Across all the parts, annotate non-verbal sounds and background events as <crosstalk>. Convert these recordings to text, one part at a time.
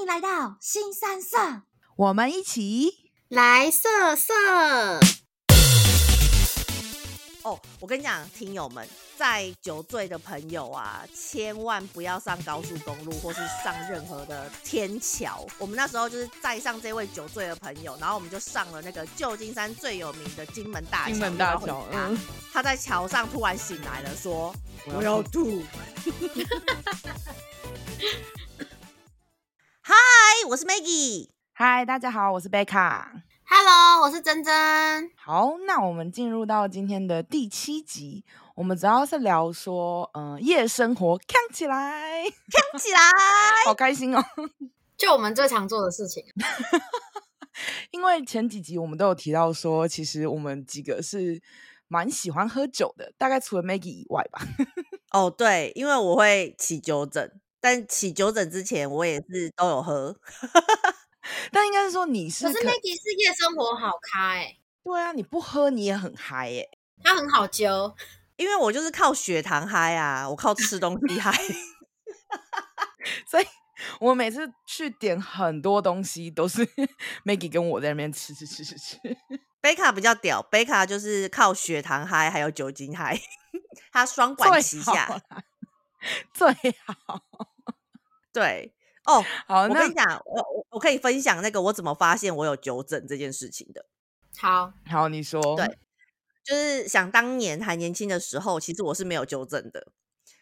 欢迎来到新三色，我们一起来色色。哦，我跟你讲，听友们，在酒醉的朋友啊，千万不要上高速公路或是上任何的天桥。我们那时候就是载上这位酒醉的朋友，然后我们就上了那个旧金山最有名的金门大桥。金门大桥，嗯，他在桥上突然醒来了，说：“我要吐。<laughs> ”嗨，我是 Maggie。嗨，大家好，我是贝卡。Hello，我是珍珍。好，那我们进入到今天的第七集，我们主要是聊说，嗯、呃，夜生活，看起来，看起来，<laughs> 好开心哦，就我们最常做的事情。<laughs> 因为前几集我们都有提到说，其实我们几个是蛮喜欢喝酒的，大概除了 Maggie 以外吧。<laughs> 哦，对，因为我会起酒疹，但起酒疹之前我也是都有喝。但应该是说你是可，可是 Maggie 是夜生活好咖哎、欸。对啊，你不喝你也很嗨哎、欸。他很好揪，因为我就是靠血糖嗨啊，我靠吃东西嗨。<laughs> 所以我每次去点很多东西，都是 Maggie 跟我在那边吃吃吃吃吃。贝卡比较屌，贝卡就是靠血糖嗨，还有酒精嗨，<laughs> 他双管齐下，最好。对。哦，好，我跟你讲，我我我可以分享那个我怎么发现我有酒疹这件事情的。好好，你说。对，就是想当年还年轻的时候，其实我是没有酒疹的。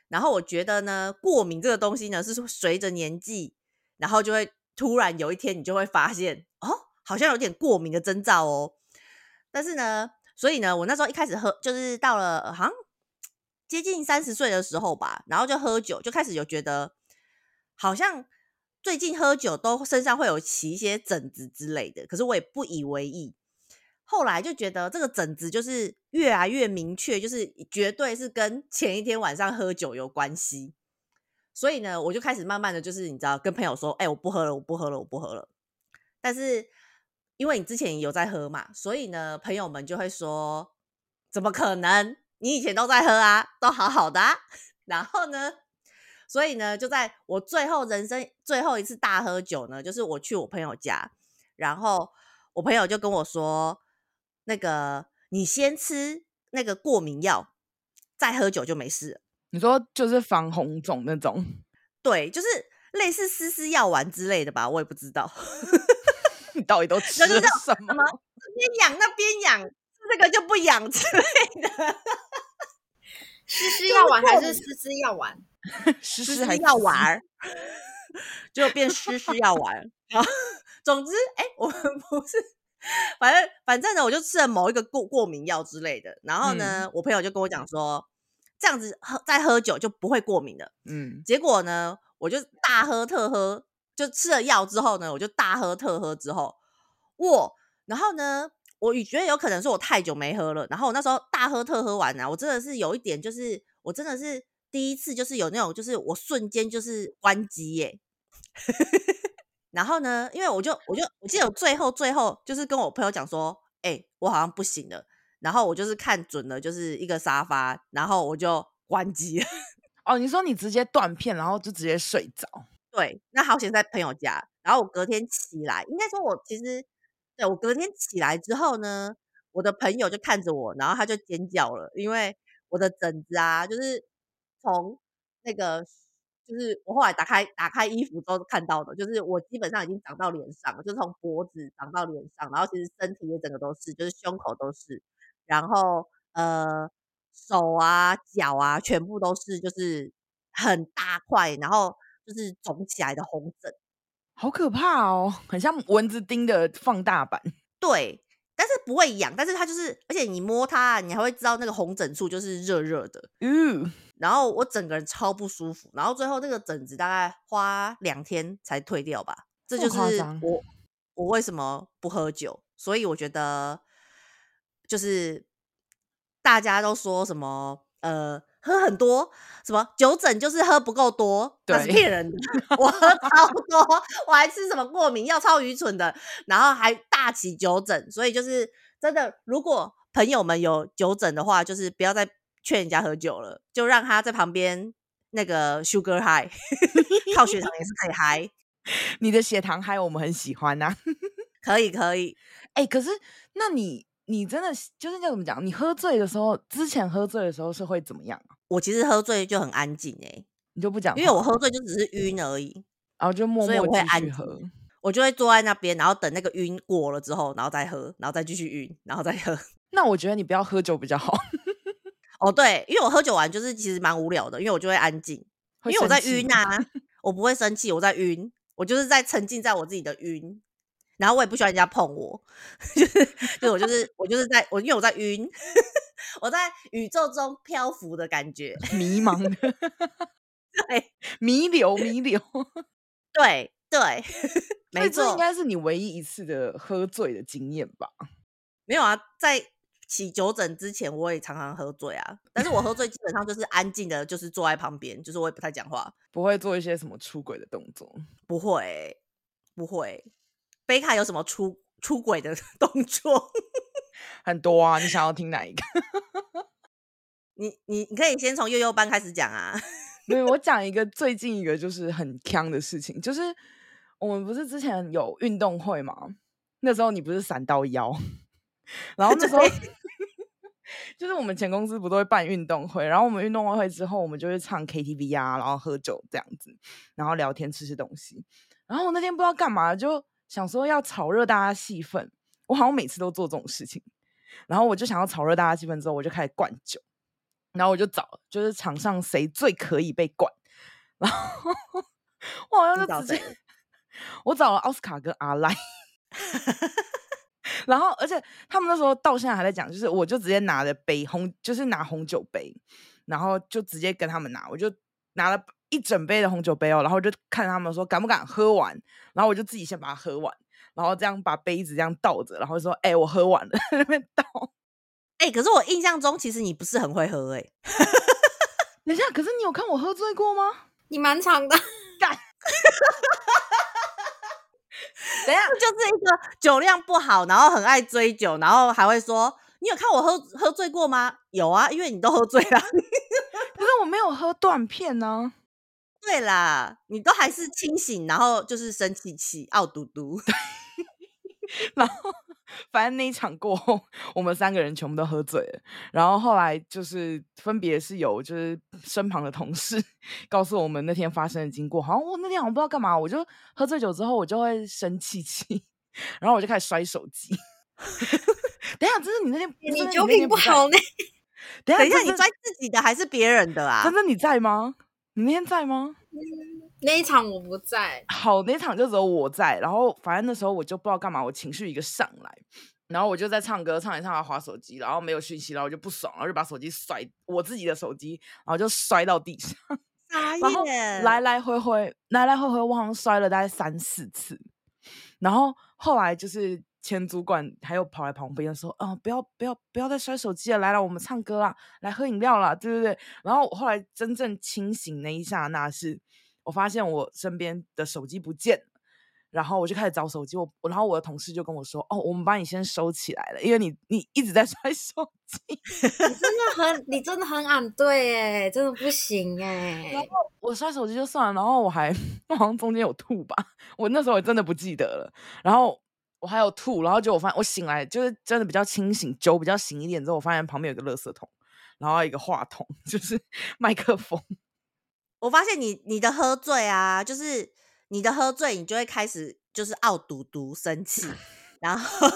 然后我觉得呢，过敏这个东西呢，是随着年纪，然后就会突然有一天你就会发现，哦，好像有点过敏的征兆哦。但是呢，所以呢，我那时候一开始喝，就是到了好像接近三十岁的时候吧，然后就喝酒，就开始有觉得好像。最近喝酒都身上会有起一些疹子之类的，可是我也不以为意。后来就觉得这个疹子就是越来越明确，就是绝对是跟前一天晚上喝酒有关系。所以呢，我就开始慢慢的就是你知道，跟朋友说：“哎，我不喝了，我不喝了，我不喝了。”但是因为你之前有在喝嘛，所以呢，朋友们就会说：“怎么可能？你以前都在喝啊，都好好的啊。”然后呢，所以呢，就在我最后人生最后一次大喝酒呢，就是我去我朋友家，然后我朋友就跟我说：“那个你先吃那个过敏药，再喝酒就没事了。”你说就是防红肿那种？<laughs> 对，就是类似丝丝药丸之类的吧，我也不知道。<laughs> 你到底都 <laughs> 吃了什么？这边痒那边痒，这个就不痒之类的。丝丝药丸还是丝丝药丸？<laughs> 湿湿药丸，<laughs> 就变湿湿药丸。<laughs> 总之，哎、欸，我们不是，反正反正呢，我就吃了某一个过过敏药之类的。然后呢，嗯、我朋友就跟我讲说，这样子喝再喝酒就不会过敏了。嗯，结果呢，我就大喝特喝，就吃了药之后呢，我就大喝特喝之后，哇！然后呢，我觉得有可能是我太久没喝了。然后我那时候大喝特喝完呢、啊，我真的是有一点，就是我真的是。第一次就是有那种，就是我瞬间就是关机耶，然后呢，因为我就我就我记得我最后最后就是跟我朋友讲说，哎、欸，我好像不行了，然后我就是看准了就是一个沙发，然后我就关机了。<laughs> 哦，你说你直接断片，然后就直接睡着？对，那好险在朋友家，然后我隔天起来，应该说我其实对我隔天起来之后呢，我的朋友就看着我，然后他就尖叫了，因为我的疹子啊，就是。从那个就是我后来打开打开衣服都看到的，就是我基本上已经长到脸上了，就是从脖子长到脸上，然后其实身体也整个都是，就是胸口都是，然后呃手啊脚啊全部都是，就是很大块，然后就是肿起来的红疹，好可怕哦，很像蚊子叮的放大版。对，但是不会痒，但是它就是，而且你摸它，你还会知道那个红疹处就是热热的，嗯。然后我整个人超不舒服，然后最后那个疹子大概花两天才退掉吧。这就是我我为什么不喝酒，所以我觉得就是大家都说什么呃喝很多什么酒疹就是喝不够多，那是骗人的。<laughs> 我喝超多，我还吃什么过敏药，超愚蠢的，然后还大起酒疹，所以就是真的，如果朋友们有酒疹的话，就是不要再。劝人家喝酒了，就让他在旁边那个 sugar high，<laughs> 靠血糖也是可以 <laughs> 嗨。你的血糖嗨，我们很喜欢呐、啊。<laughs> 可以可以，哎、欸，可是那你你真的就是要怎么讲？你喝醉的时候，之前喝醉的时候是会怎么样啊？我其实喝醉就很安静哎、欸，你就不讲，因为我喝醉就只是晕而已，然后就默默会安喝，我就会坐在那边，然后等那个晕过了之后，然后再喝，然后再继续晕，然后再喝。那我觉得你不要喝酒比较好。哦，对，因为我喝酒完就是其实蛮无聊的，因为我就会安静，因为我在晕啊，<laughs> 我不会生气，我在晕，我就是在沉浸在我自己的晕。然后我也不喜欢人家碰我，<laughs> 就是，就我就是我就是在我因为我在晕，<laughs> 我在宇宙中漂浮的感觉，迷茫的，对，弥留弥留，对对，没错，这应该是你唯一一次的喝醉的经验吧？没有啊，在起酒疹之前，我也常常喝醉啊，但是我喝醉基本上就是安静的，就是坐在旁边，就是我也不太讲话，不会做一些什么出轨的动作，不会，不会。贝卡有什么出出轨的 <laughs> 动作？<laughs> 很多啊，你想要听哪一个？<laughs> 你你你可以先从幼幼班开始讲啊。没有，我讲一个最近一个就是很锵的事情，就是我们不是之前有运动会嘛？那时候你不是闪到腰，然后那时候 <laughs> 就是我们前公司不都会办运动会，然后我们运动会之后，我们就会唱 KTV 啊，然后喝酒这样子，然后聊天吃吃东西，然后我那天不知道干嘛就。想说要炒热大家气氛，我好像每次都做这种事情。然后我就想要炒热大家气氛之后，我就开始灌酒。然后我就找，就是场上谁最可以被灌。然后我好像就直接，<laughs> 我找了奥斯卡跟阿赖。<laughs> 然后，而且他们那时候到现在还在讲，就是我就直接拿着杯红，就是拿红酒杯，然后就直接跟他们拿，我就拿了。一整杯的红酒杯哦，然后就看他们说敢不敢喝完，然后我就自己先把它喝完，然后这样把杯子这样倒着，然后说：“哎、欸，我喝完了。<laughs> ”那边倒。哎、欸，可是我印象中其实你不是很会喝哎、欸。等一下，可是你有看我喝醉过吗？你蛮长的。<laughs> 等一下，<laughs> 就是一个酒量不好，然后很爱追酒，然后还会说：“你有看我喝喝醉过吗？”有啊，因为你都喝醉了。<laughs> 可是我没有喝断片呢、啊。<laughs> 对啦，你都还是清醒，然后就是生气气、傲嘟嘟。然后反正那一场过后，<laughs> 我们三个人全部都喝醉了。然后后来就是分别是有就是身旁的同事 <laughs> 告诉我们那天发生的经过。好像我那天好像不知道干嘛，我就喝醉酒之后我就会生气气，<laughs> 然后我就开始摔手机。等一下，这是你那天你酒品不好呢？等一下，等一下，你摔自己的还是别人的啊？真的你在吗？你那天在吗？嗯，那一场我不在。好，那一场就只有我在。然后反正那时候我就不知道干嘛，我情绪一个上来，然后我就在唱歌，唱一唱，滑手机，然后没有讯息，然后我就不爽，然后就把手机摔，我自己的手机，然后就摔到地上。<laughs> 然后来来回回，来来回回，我好像摔了大概三四次。然后后来就是。前主管还有跑来旁边说：“啊、呃，不要不要不要再摔手机了，来了，我们唱歌啦，来喝饮料啦，对对对。”然后后来真正清醒那一刹那，是我发现我身边的手机不见了，然后我就开始找手机。我然后我的同事就跟我说：“哦，我们把你先收起来了，因为你你一直在摔手机。”你真的很你真的很俺对哎，真的不行哎。<laughs> 然后我摔手机就算了，然后我还 <laughs> 我好像中间有吐吧，我那时候也真的不记得了。然后。我还有吐，然后就我发现我醒来就是真的比较清醒，酒比较醒一点之后，我发现旁边有个垃圾桶，然后一个话筒，<laughs> 就是麦克风。我发现你你的喝醉啊，就是你的喝醉，你就会开始就是傲嘟嘟生气，<laughs> 然后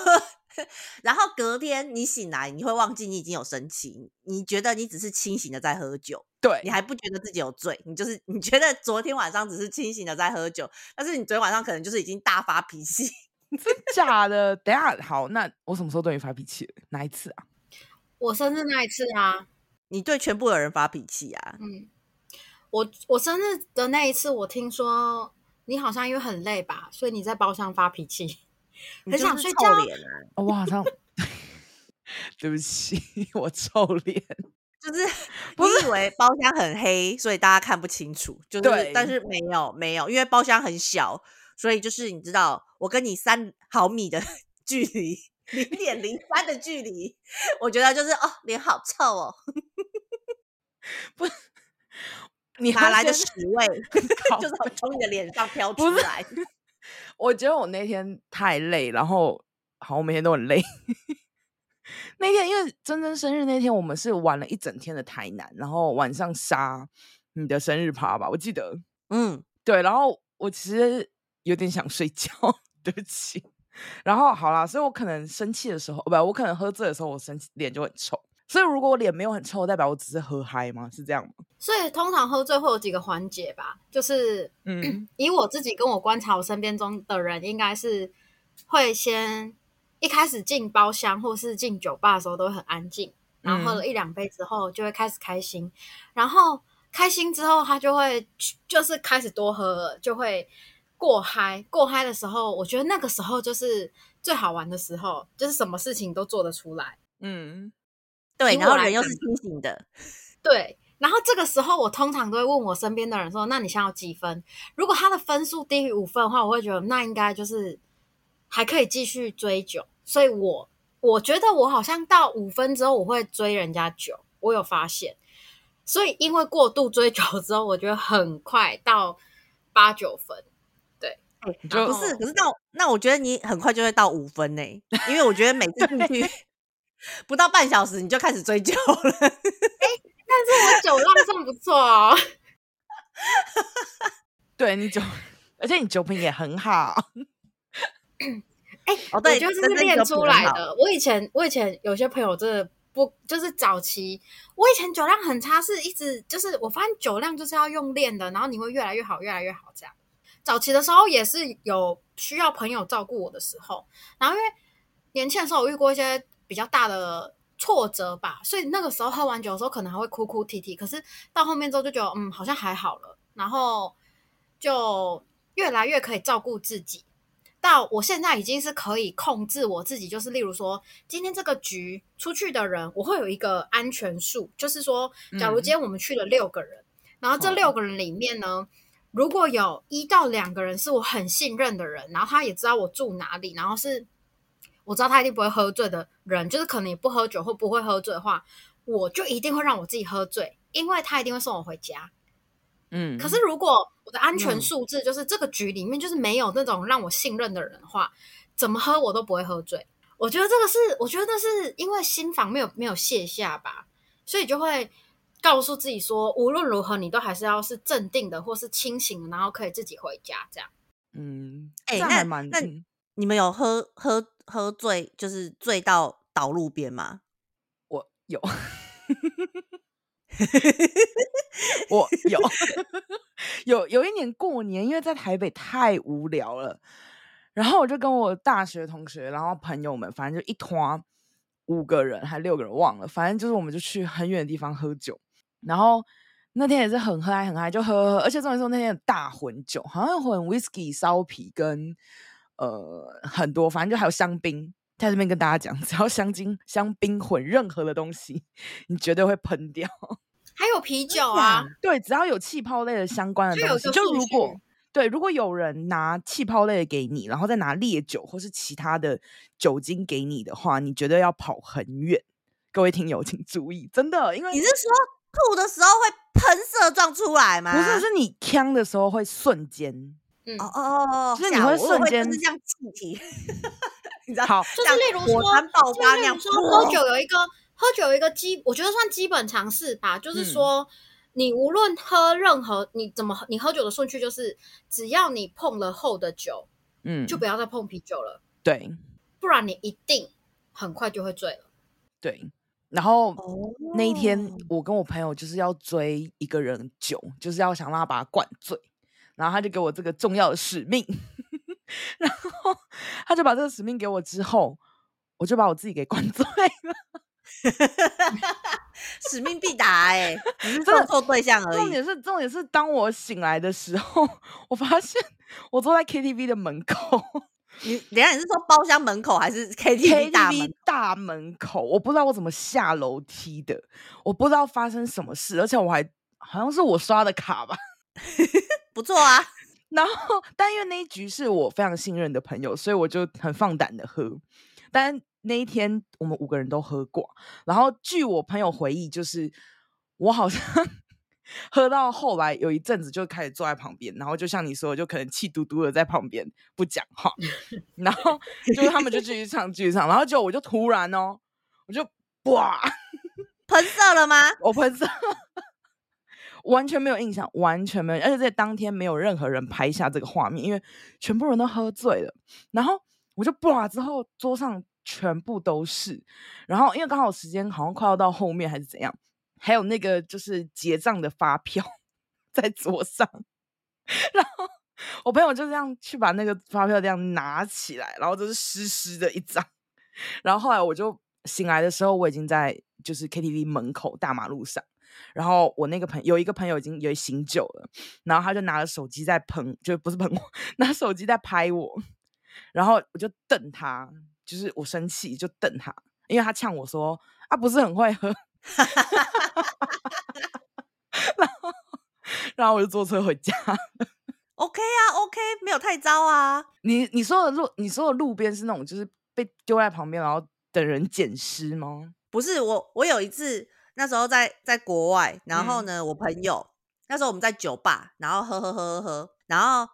<laughs> 然后隔天你醒来，你会忘记你已经有生气，你觉得你只是清醒的在喝酒，对，你还不觉得自己有醉，你就是你觉得昨天晚上只是清醒的在喝酒，但是你昨天晚上可能就是已经大发脾气。真假的？等下好，那我什么时候对你发脾气？哪一次啊？我生日那一次啊。你对全部的人发脾气啊？嗯，我我生日的那一次，我听说你好像因为很累吧，所以你在包厢发脾气，很想睡觉。我好像 <laughs> 对不起，我臭脸，<laughs> 就是你以为包厢很黑，所以大家看不清楚，就是对但是没有没有，因为包厢很小。所以就是你知道，我跟你三毫米的 <laughs> 距离，零点零三的距离，我觉得就是哦，脸好臭哦。不，你哪来的屎味？<laughs> <laughs> 就是从你的脸上飘出来。<laughs> 我觉得我那天太累，然后好，我每天都很累。那天因为真真生日那天，我们是玩了一整天的台南，然后晚上杀你的生日趴吧，我记得。嗯，对，然后我其实有点想睡觉，对不起。然后好啦，所以我可能生气的时候，不，我可能喝醉的时候，我生气脸就很臭。所以如果我脸没有很臭，代表我只是喝嗨吗？是这样吗？所以通常喝醉会有几个环节吧，就是嗯，<clears throat> 以我自己跟我观察我身边中的人，应该是会先一开始进包厢或是进酒吧的时候都会很安静，然后喝了一两杯之后就会开始开心，嗯、然后开心之后他就会就是开始多喝了，就会过嗨。过嗨的时候，我觉得那个时候就是最好玩的时候，就是什么事情都做得出来。嗯。对，然后人又是清醒的，对。然后这个时候，我通常都会问我身边的人说：“那你想要几分？”如果他的分数低于五分的话，我会觉得那应该就是还可以继续追酒。所以我我觉得我好像到五分之后，我会追人家酒。我有发现，所以因为过度追酒之后，我觉得很快到八九分。对，就不是，可是那那我觉得你很快就会到五分呢，因为我觉得每次进去。不到半小时你就开始追酒了，哎、欸，但是我酒量算不错哦。<laughs> 对你酒，而且你酒品也很好。哎、欸，哦对，就是练出来的。我以前我以前有些朋友真的不，就是早期我以前酒量很差，是一直就是我发现酒量就是要用练的，然后你会越来越好，越来越好这样。早期的时候也是有需要朋友照顾我的时候，然后因为年轻的时候我遇过一些。比较大的挫折吧，所以那个时候喝完酒的时候，可能还会哭哭啼啼。可是到后面之后就觉得，嗯，好像还好了。然后就越来越可以照顾自己。到我现在已经是可以控制我自己，就是例如说，今天这个局出去的人，我会有一个安全数，就是说，假如今天我们去了六个人，嗯、然后这六个人里面呢，如果有一到两个人是我很信任的人，然后他也知道我住哪里，然后是。我知道他一定不会喝醉的人，就是可能也不喝酒或不会喝醉的话，我就一定会让我自己喝醉，因为他一定会送我回家。嗯，可是如果我的安全数字就是这个局里面就是没有那种让我信任的人的话，怎么喝我都不会喝醉。我觉得这个是，我觉得是因为心房没有没有卸下吧，所以就会告诉自己说，无论如何你都还是要是镇定的或是清醒的，然后可以自己回家这样。嗯，哎、欸，那蛮……那你们有喝喝？喝醉就是醉到倒路边吗？我 <laughs> <laughs> 有，我有，有有一年过年，因为在台北太无聊了，然后我就跟我大学同学，然后朋友们，反正就一团五个人还六个人忘了，反正就是我们就去很远的地方喝酒，然后那天也是很嗨很嗨，就喝喝，而且重点是那天有大混酒，好像混 whisky 烧啤跟。呃，很多，反正就还有香槟，在这边跟大家讲，只要香精、香槟混任何的东西，你绝对会喷掉。<laughs> 还有啤酒啊，对，只要有气泡类的相关的东西，就如果对，如果有人拿气泡类的给你，然后再拿烈酒或是其他的酒精给你的话，你绝对要跑很远。各位听友请注意，真的，因为你是说吐的时候会喷射状出来吗？不是，是你呛的时候会瞬间。嗯哦哦，就是你会瞬间是这样气体，<laughs> 你知道？好，就是例如说，就是例如说，喝酒有一个喝酒有一个基，我觉得算基本常识吧。就是说，你无论喝任何，你怎么你喝酒的顺序就是，只要你碰了厚的酒，嗯，就不要再碰啤酒了。对，不然你一定很快就会醉了。对，然后那一天我跟我朋友就是要追一个人酒，就是要想让他把他灌醉。然后他就给我这个重要的使命，<laughs> 然后他就把这个使命给我之后，我就把我自己给灌醉了。<laughs> 使命必达哎、欸，只是放错对象而已。重点是重点是，当我醒来的时候，我发现我坐在 KTV 的门口。你等下你是说包厢门口还是 <laughs> KTV 大门 KTV 大门口？我不知道我怎么下楼梯的，我不知道发生什么事，而且我还好像是我刷的卡吧。不错啊，<laughs> 然后但因为那一局是我非常信任的朋友，所以我就很放胆的喝。但那一天我们五个人都喝过，然后据我朋友回忆，就是我好像 <laughs> 喝到后来有一阵子就开始坐在旁边，然后就像你说的，就可能气嘟嘟的在旁边不讲话，<laughs> 然后就是他们就继续唱继续唱，然后就我就突然哦，我就哇喷射了吗？我喷射，完全没有印象，完全没有，而且在当天没有任何人拍下这个画面，因为全部人都喝醉了，然后我就哇之后桌上全部都是，然后因为刚好时间好像快要到后面还是怎样。还有那个就是结账的发票 <laughs> 在桌上，然后我朋友就这样去把那个发票这样拿起来，然后就是湿湿的一张。然后后来我就醒来的时候，我已经在就是 KTV 门口大马路上。然后我那个朋友有一个朋友已经有醒酒了，然后他就拿着手机在喷，就不是喷我，<laughs> 拿手机在拍我。然后我就瞪他，就是我生气就瞪他，因为他呛我说啊，不是很会喝。<laughs> 然后，然后我就坐车回家。OK 啊，OK，没有太糟啊。你你说的路，你说的路边是那种就是被丢在旁边，然后等人捡尸吗？不是，我我有一次那时候在在国外，然后呢，嗯、我朋友那时候我们在酒吧，然后喝喝喝喝喝，然后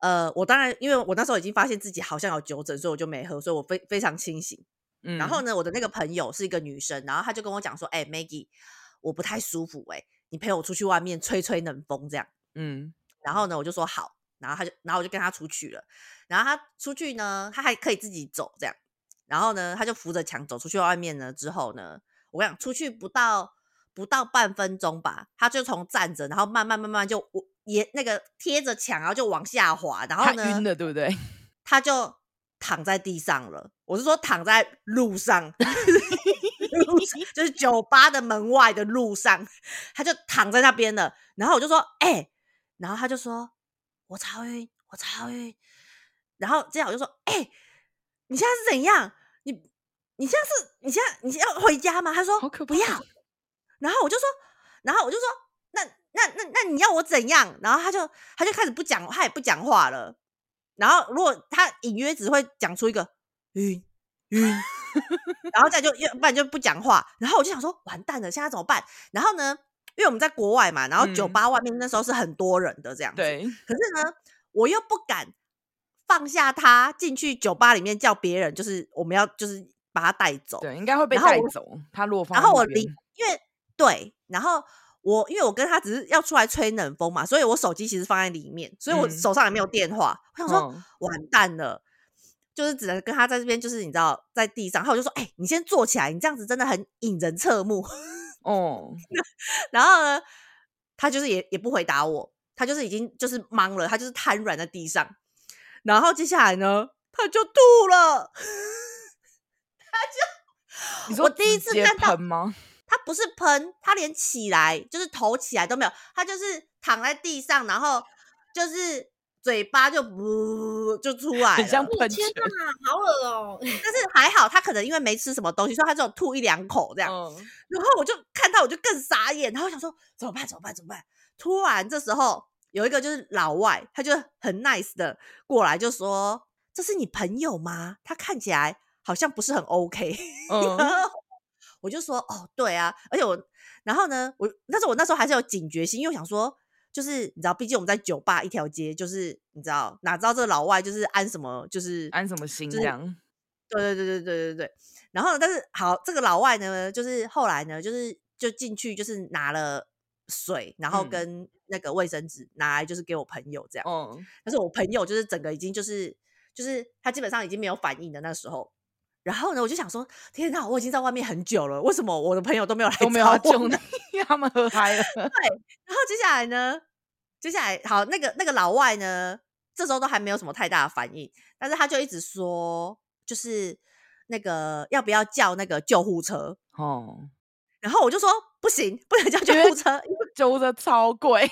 呃，我当然因为我那时候已经发现自己好像有酒疹，所以我就没喝，所以我非非常清醒。嗯、然后呢，我的那个朋友是一个女生，然后她就跟我讲说：“哎、欸，Maggie，我不太舒服、欸，哎，你陪我出去外面吹吹冷风这样。”嗯，然后呢，我就说好，然后她就，然后我就跟她出去了。然后她出去呢，她还可以自己走这样。然后呢，她就扶着墙走出去外面呢。之后呢，我跟你讲，出去不到不到半分钟吧，他就从站着，然后慢慢慢慢就也那个贴着墙，然后就往下滑。然后呢，晕了，对不对？<laughs> 他就。躺在地上了，我是说躺在路上，<laughs> 路上就是酒吧的门外的路上，他就躺在那边了。然后我就说：“哎、欸。”然后他就说：“我超晕，我超晕。”然后这样我就说：“哎、欸，你现在是怎样？你你现在是你现在你要回家吗？”他说：“不要。”然后我就说：“然后我就说，那那那那你要我怎样？”然后他就他就开始不讲，他也不讲话了。然后，如果他隐约只会讲出一个晕晕，然后再就不然就不讲话。然后我就想说，完蛋了，现在怎么办？然后呢，因为我们在国外嘛，然后酒吧外面那时候是很多人的这样子。对。可是呢，我又不敢放下他进去酒吧里面叫别人，就是我们要就是把他带走。对，应该会被带走。他落放。然后我离，因为对，然后。我因为我跟他只是要出来吹冷风嘛，所以我手机其实放在里面，所以我手上也没有电话。嗯、我想说、哦、完蛋了，就是只能跟他在这边，就是你知道在地上，然后我就说：“哎、欸，你先坐起来，你这样子真的很引人侧目。”哦，<laughs> 然后呢，他就是也也不回答我，他就是已经就是懵了，他就是瘫软在地上。然后接下来呢，他就吐了，他就 <laughs> 你说我第一次看到吗？他不是喷，他连起来就是头起来都没有，他就是躺在地上，然后就是嘴巴就呜就出来了，很像喷泉。天哪，好恶哦！<laughs> 但是还好，他可能因为没吃什么东西，所以他只有吐一两口这样。嗯、然后我就看到，我就更傻眼，然后想说怎么办？怎么办？怎么办？突然这时候有一个就是老外，他就很 nice 的过来就说：“这是你朋友吗？他看起来好像不是很 OK。嗯” <laughs> 我就说哦，对啊，而且我，然后呢，我但是我那时候还是有警觉心，因为我想说，就是你知道，毕竟我们在酒吧一条街，就是你知道，哪知道这个老外就是安什么，就是安什么心这样，就是，对对对对对对对。然后，但是好，这个老外呢，就是后来呢，就是就进去，就是拿了水，然后跟那个卫生纸拿来，就是给我朋友这样。嗯，但是我朋友就是整个已经就是就是他基本上已经没有反应的那时候。然后呢，我就想说，天哪，我已经在外面很久了，为什么我的朋友都没有来？都没有来救你，他们喝嗨 <laughs> 了。对，然后接下来呢，接下来好，那个那个老外呢，这时候都还没有什么太大的反应，但是他就一直说，就是那个要不要叫那个救护车？哦，然后我就说不行，不能叫救护车，救护车超贵。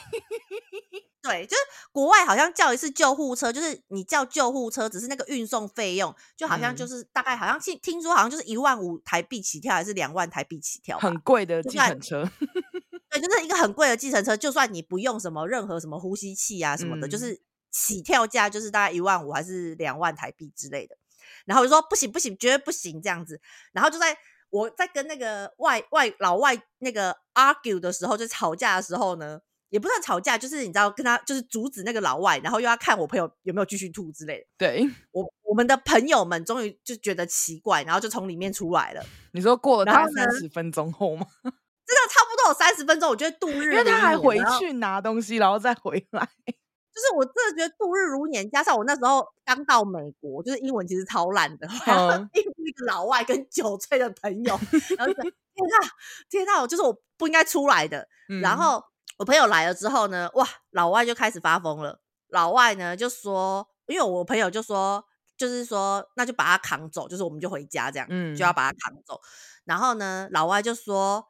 对，就是国外好像叫一次救护车，就是你叫救护车，只是那个运送费用，就好像就是大概好像听听说好像就是一万五台币起跳，还是两万台币起跳，很贵的计程车。<laughs> 对，就是一个很贵的计程车，就算你不用什么任何什么呼吸器啊什么的，嗯、就是起跳价就是大概一万五还是两万台币之类的。然后我就说不行不行，绝对不行这样子。然后就在我在跟那个外外老外那个 argue 的时候，就吵架的时候呢，也不算吵架，就是你知道跟他就是阻止那个老外，然后又要看我朋友有没有继续吐之类的。对，我我们的朋友们终于就觉得奇怪，然后就从里面出来了。你说过了大概三十分钟后吗？<laughs> 真的差不多有三十分钟，我觉得度日，因为他还回去拿东西，然后再回来。<laughs> 就是我真的觉得度日如年，加上我那时候刚到美国，就是英文其实超烂的，然后应付一个老外跟酒醉的朋友，<laughs> 然后就天哪，天哪，就是我不应该出来的。嗯、然后我朋友来了之后呢，哇，老外就开始发疯了。老外呢就说，因为我朋友就说，就是说那就把他扛走，就是我们就回家这样，嗯，就要把他扛走。然后呢，老外就说，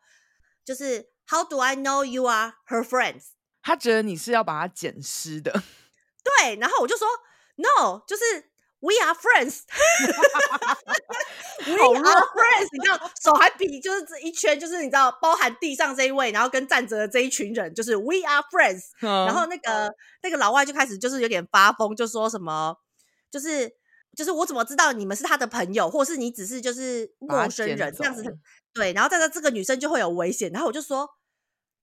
就是 How do I know you are her friends？他觉得你是要把他捡尸的，<laughs> 对，然后我就说 no，就是 we are friends，we <laughs> are friends，你知道手还比就是这一圈，就是你知道包含地上这一位，然后跟站着的这一群人，就是 we are friends，嗯，然后那个。那个老外就开始就是有点发疯，就说什么就是就是我怎么知道你们是他的朋友，或是你只是就是陌生人这样子，对，然后在这这个女生就会有危险，然后我就说，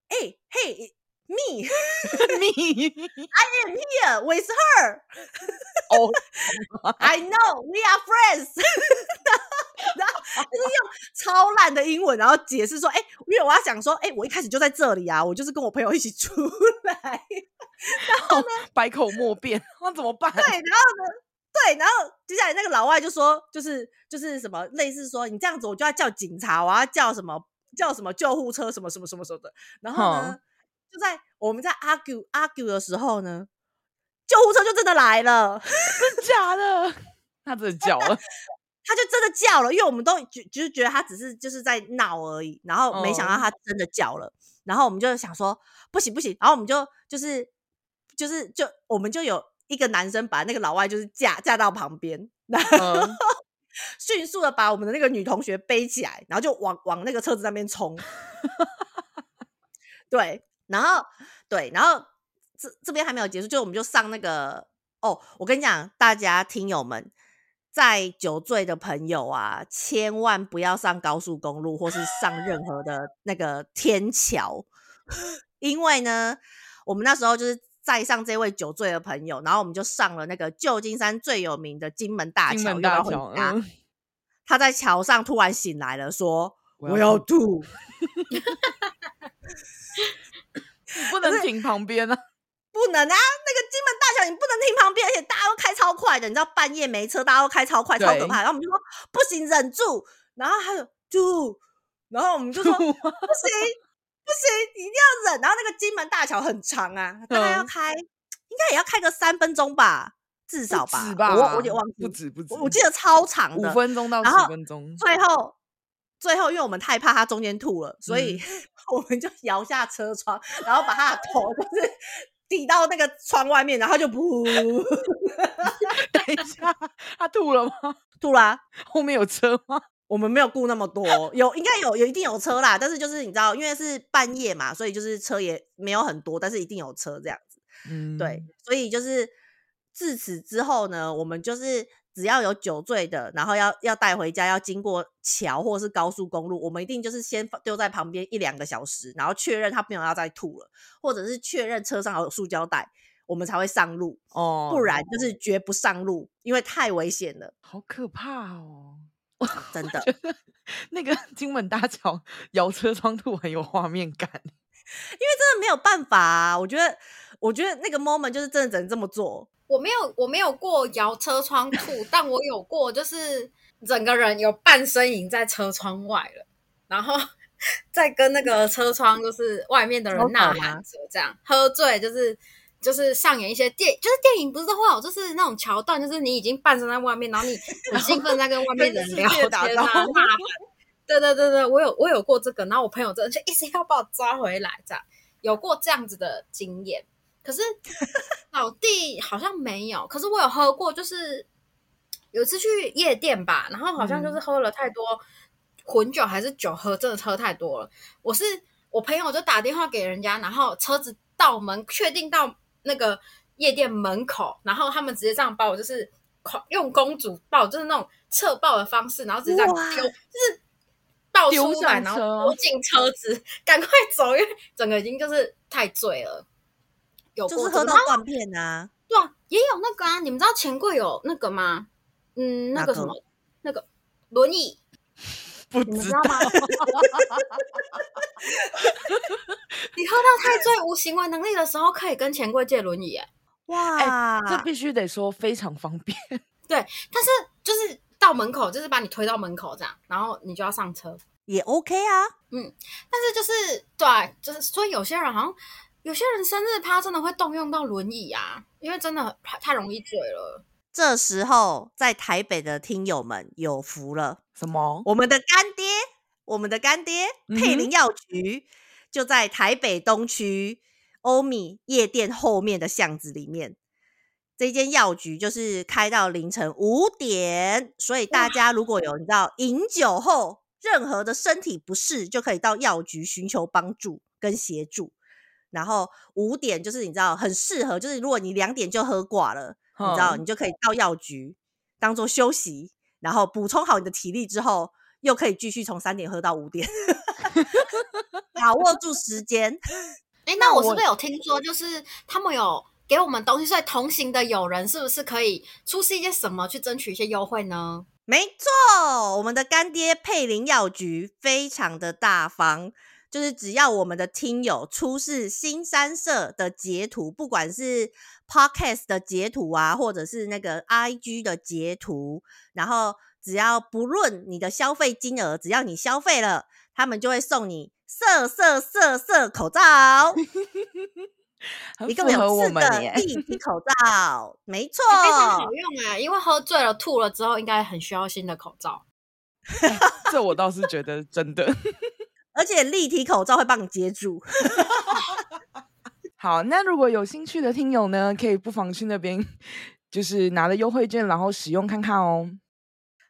哎、欸、嘿。Me, <laughs> me, <laughs> I am here with her. <laughs> Oh, I know we are friends. 然后就是用超烂的英文，然后解释说：“哎、欸，因为我要想说，哎、欸，我一开始就在这里啊，我就是跟我朋友一起出来。然后呢，百口莫辩，那怎么办？对，然后呢，对，然后接下来那个老外就说，就是就是什么类似说，你这样子我就要叫警察，我要叫什么叫什么救护车，什么什么什么什么的。然后呢？”就在我们在 argue argue 的时候呢，救护车就真的来了，<laughs> 真的假的？他真的叫了，<laughs> 他就真的叫了，因为我们都觉就是觉得他只是就是在闹而已，然后没想到他真的叫了，然后我们就想说不行不行，然后我们就就是就是就我们就有一个男生把那个老外就是架架到旁边，<laughs> 然后迅速的把我们的那个女同学背起来，然后就往往那个车子那边冲，对。然后，对，然后这这边还没有结束，就我们就上那个哦。我跟你讲，大家听友们，在酒醉的朋友啊，千万不要上高速公路或是上任何的 <laughs> 那个天桥，因为呢，我们那时候就是载上这位酒醉的朋友，然后我们就上了那个旧金山最有名的金门大桥，金门大桥。嗯，他在桥上突然醒来了，说：“我要吐。” <laughs> <laughs> 不能停旁边啊！<laughs> 不能啊！那个金门大桥你不能停旁边，而且大家都开超快的，你知道半夜没车，大家都开超快，超可怕。然后我们就说不行，忍住。然后还有吐，然后我们就说 <laughs> 不行，不行，你一定要忍。然后那个金门大桥很长啊，大概要开，嗯、应该也要开个三分钟吧，至少吧。吧我我有点忘记，不止不止，我记得超长的，五分钟到十分钟。最后。最后，因为我们太怕他中间吐了，所以 <laughs> 我们就摇下车窗，嗯、然后把他的头就是抵到那个窗外面，然后就噗。<laughs> 等一下，他吐了吗？<laughs> 吐啦、啊。后面有车吗？我们没有顾那么多，有应该有，有一定有车啦。但是就是你知道，因为是半夜嘛，所以就是车也没有很多，但是一定有车这样子。嗯，对，所以就是自此之后呢，我们就是。只要有酒醉的，然后要要带回家，要经过桥或是高速公路，我们一定就是先丢在旁边一两个小时，然后确认他没有要再吐了，或者是确认车上有塑胶袋，我们才会上路。哦，不然。就是绝不上路，因为太危险了，好可怕哦，真的，那个 <laughs> 金门大桥摇车窗吐很有画面感，因为真的没有办法啊，我觉得，我觉得那个 moment 就是真的只能这么做。我没有，我没有过摇车窗吐，但我有过，就是整个人有半身影在车窗外了，然后 <laughs> 再跟那个车窗就是外面的人呐喊着，这样喝醉，就是就是上演一些电，就是电影不是都会有，就是那种桥段，就是你已经半身在外面，然后你 <laughs> 很兴奋在跟外面的人聊天啊，呐喊，对对对对，我有我有过这个，然后我朋友真的就一直要把我抓回来，这样有过这样子的经验。可是老弟好像没有，可是我有喝过，就是有一次去夜店吧，然后好像就是喝了太多混酒还是酒喝，真的喝太多了。我是我朋友就打电话给人家，然后车子到门，确定到那个夜店门口，然后他们直接这样把我就是用公主抱，就是那种侧抱的方式，然后直接这样丢，就是。倒出来，然后拖进车子，赶快走，因为整个已经就是太醉了。有就是喝到断片啊？对啊，也有那个啊。你们知道钱柜有那个吗？嗯，那个什么，那个轮椅，<laughs> 不知道，你知道吗？<laughs> 你喝到太醉无行为能力的时候，可以跟钱柜借轮椅。哎，哇，这必须得说非常方便。<laughs> 对，但是就是到门口，就是把你推到门口这样，然后你就要上车，也 OK 啊。嗯，但是就是对，就是所以有些人好像有些人生日趴真的会动用到轮椅啊，因为真的太容易醉了。这时候在台北的听友们有福了，什么？我们的干爹，我们的干爹佩林药局、嗯、就在台北东区欧米夜店后面的巷子里面。这间药局就是开到凌晨五点，所以大家如果有你知道饮酒后任何的身体不适，就可以到药局寻求帮助跟协助。然后五点就是你知道很适合，就是如果你两点就喝挂了，你知道你就可以到药局当做休息，然后补充好你的体力之后，又可以继续从三点喝到五点，<laughs> 把握住时间。<laughs> 哎，那我是不是有听说，就是他们有？给我们东西，所以同行的友人是不是可以出示一些什么去争取一些优惠呢？没错，我们的干爹佩林药局非常的大方，就是只要我们的听友出示新三色的截图，不管是 Podcast 的截图啊，或者是那个 IG 的截图，然后只要不论你的消费金额，只要你消费了，他们就会送你色色色色口罩。一个有四个立体口罩，没错，非常好用哎！因为喝醉了吐了之后，应该很需要新的口罩。这我倒是觉得真的，而且立体口罩会帮你接住。<laughs> <laughs> 好，那如果有兴趣的听友呢，可以不妨去那边，就是拿了优惠券，然后使用看看哦。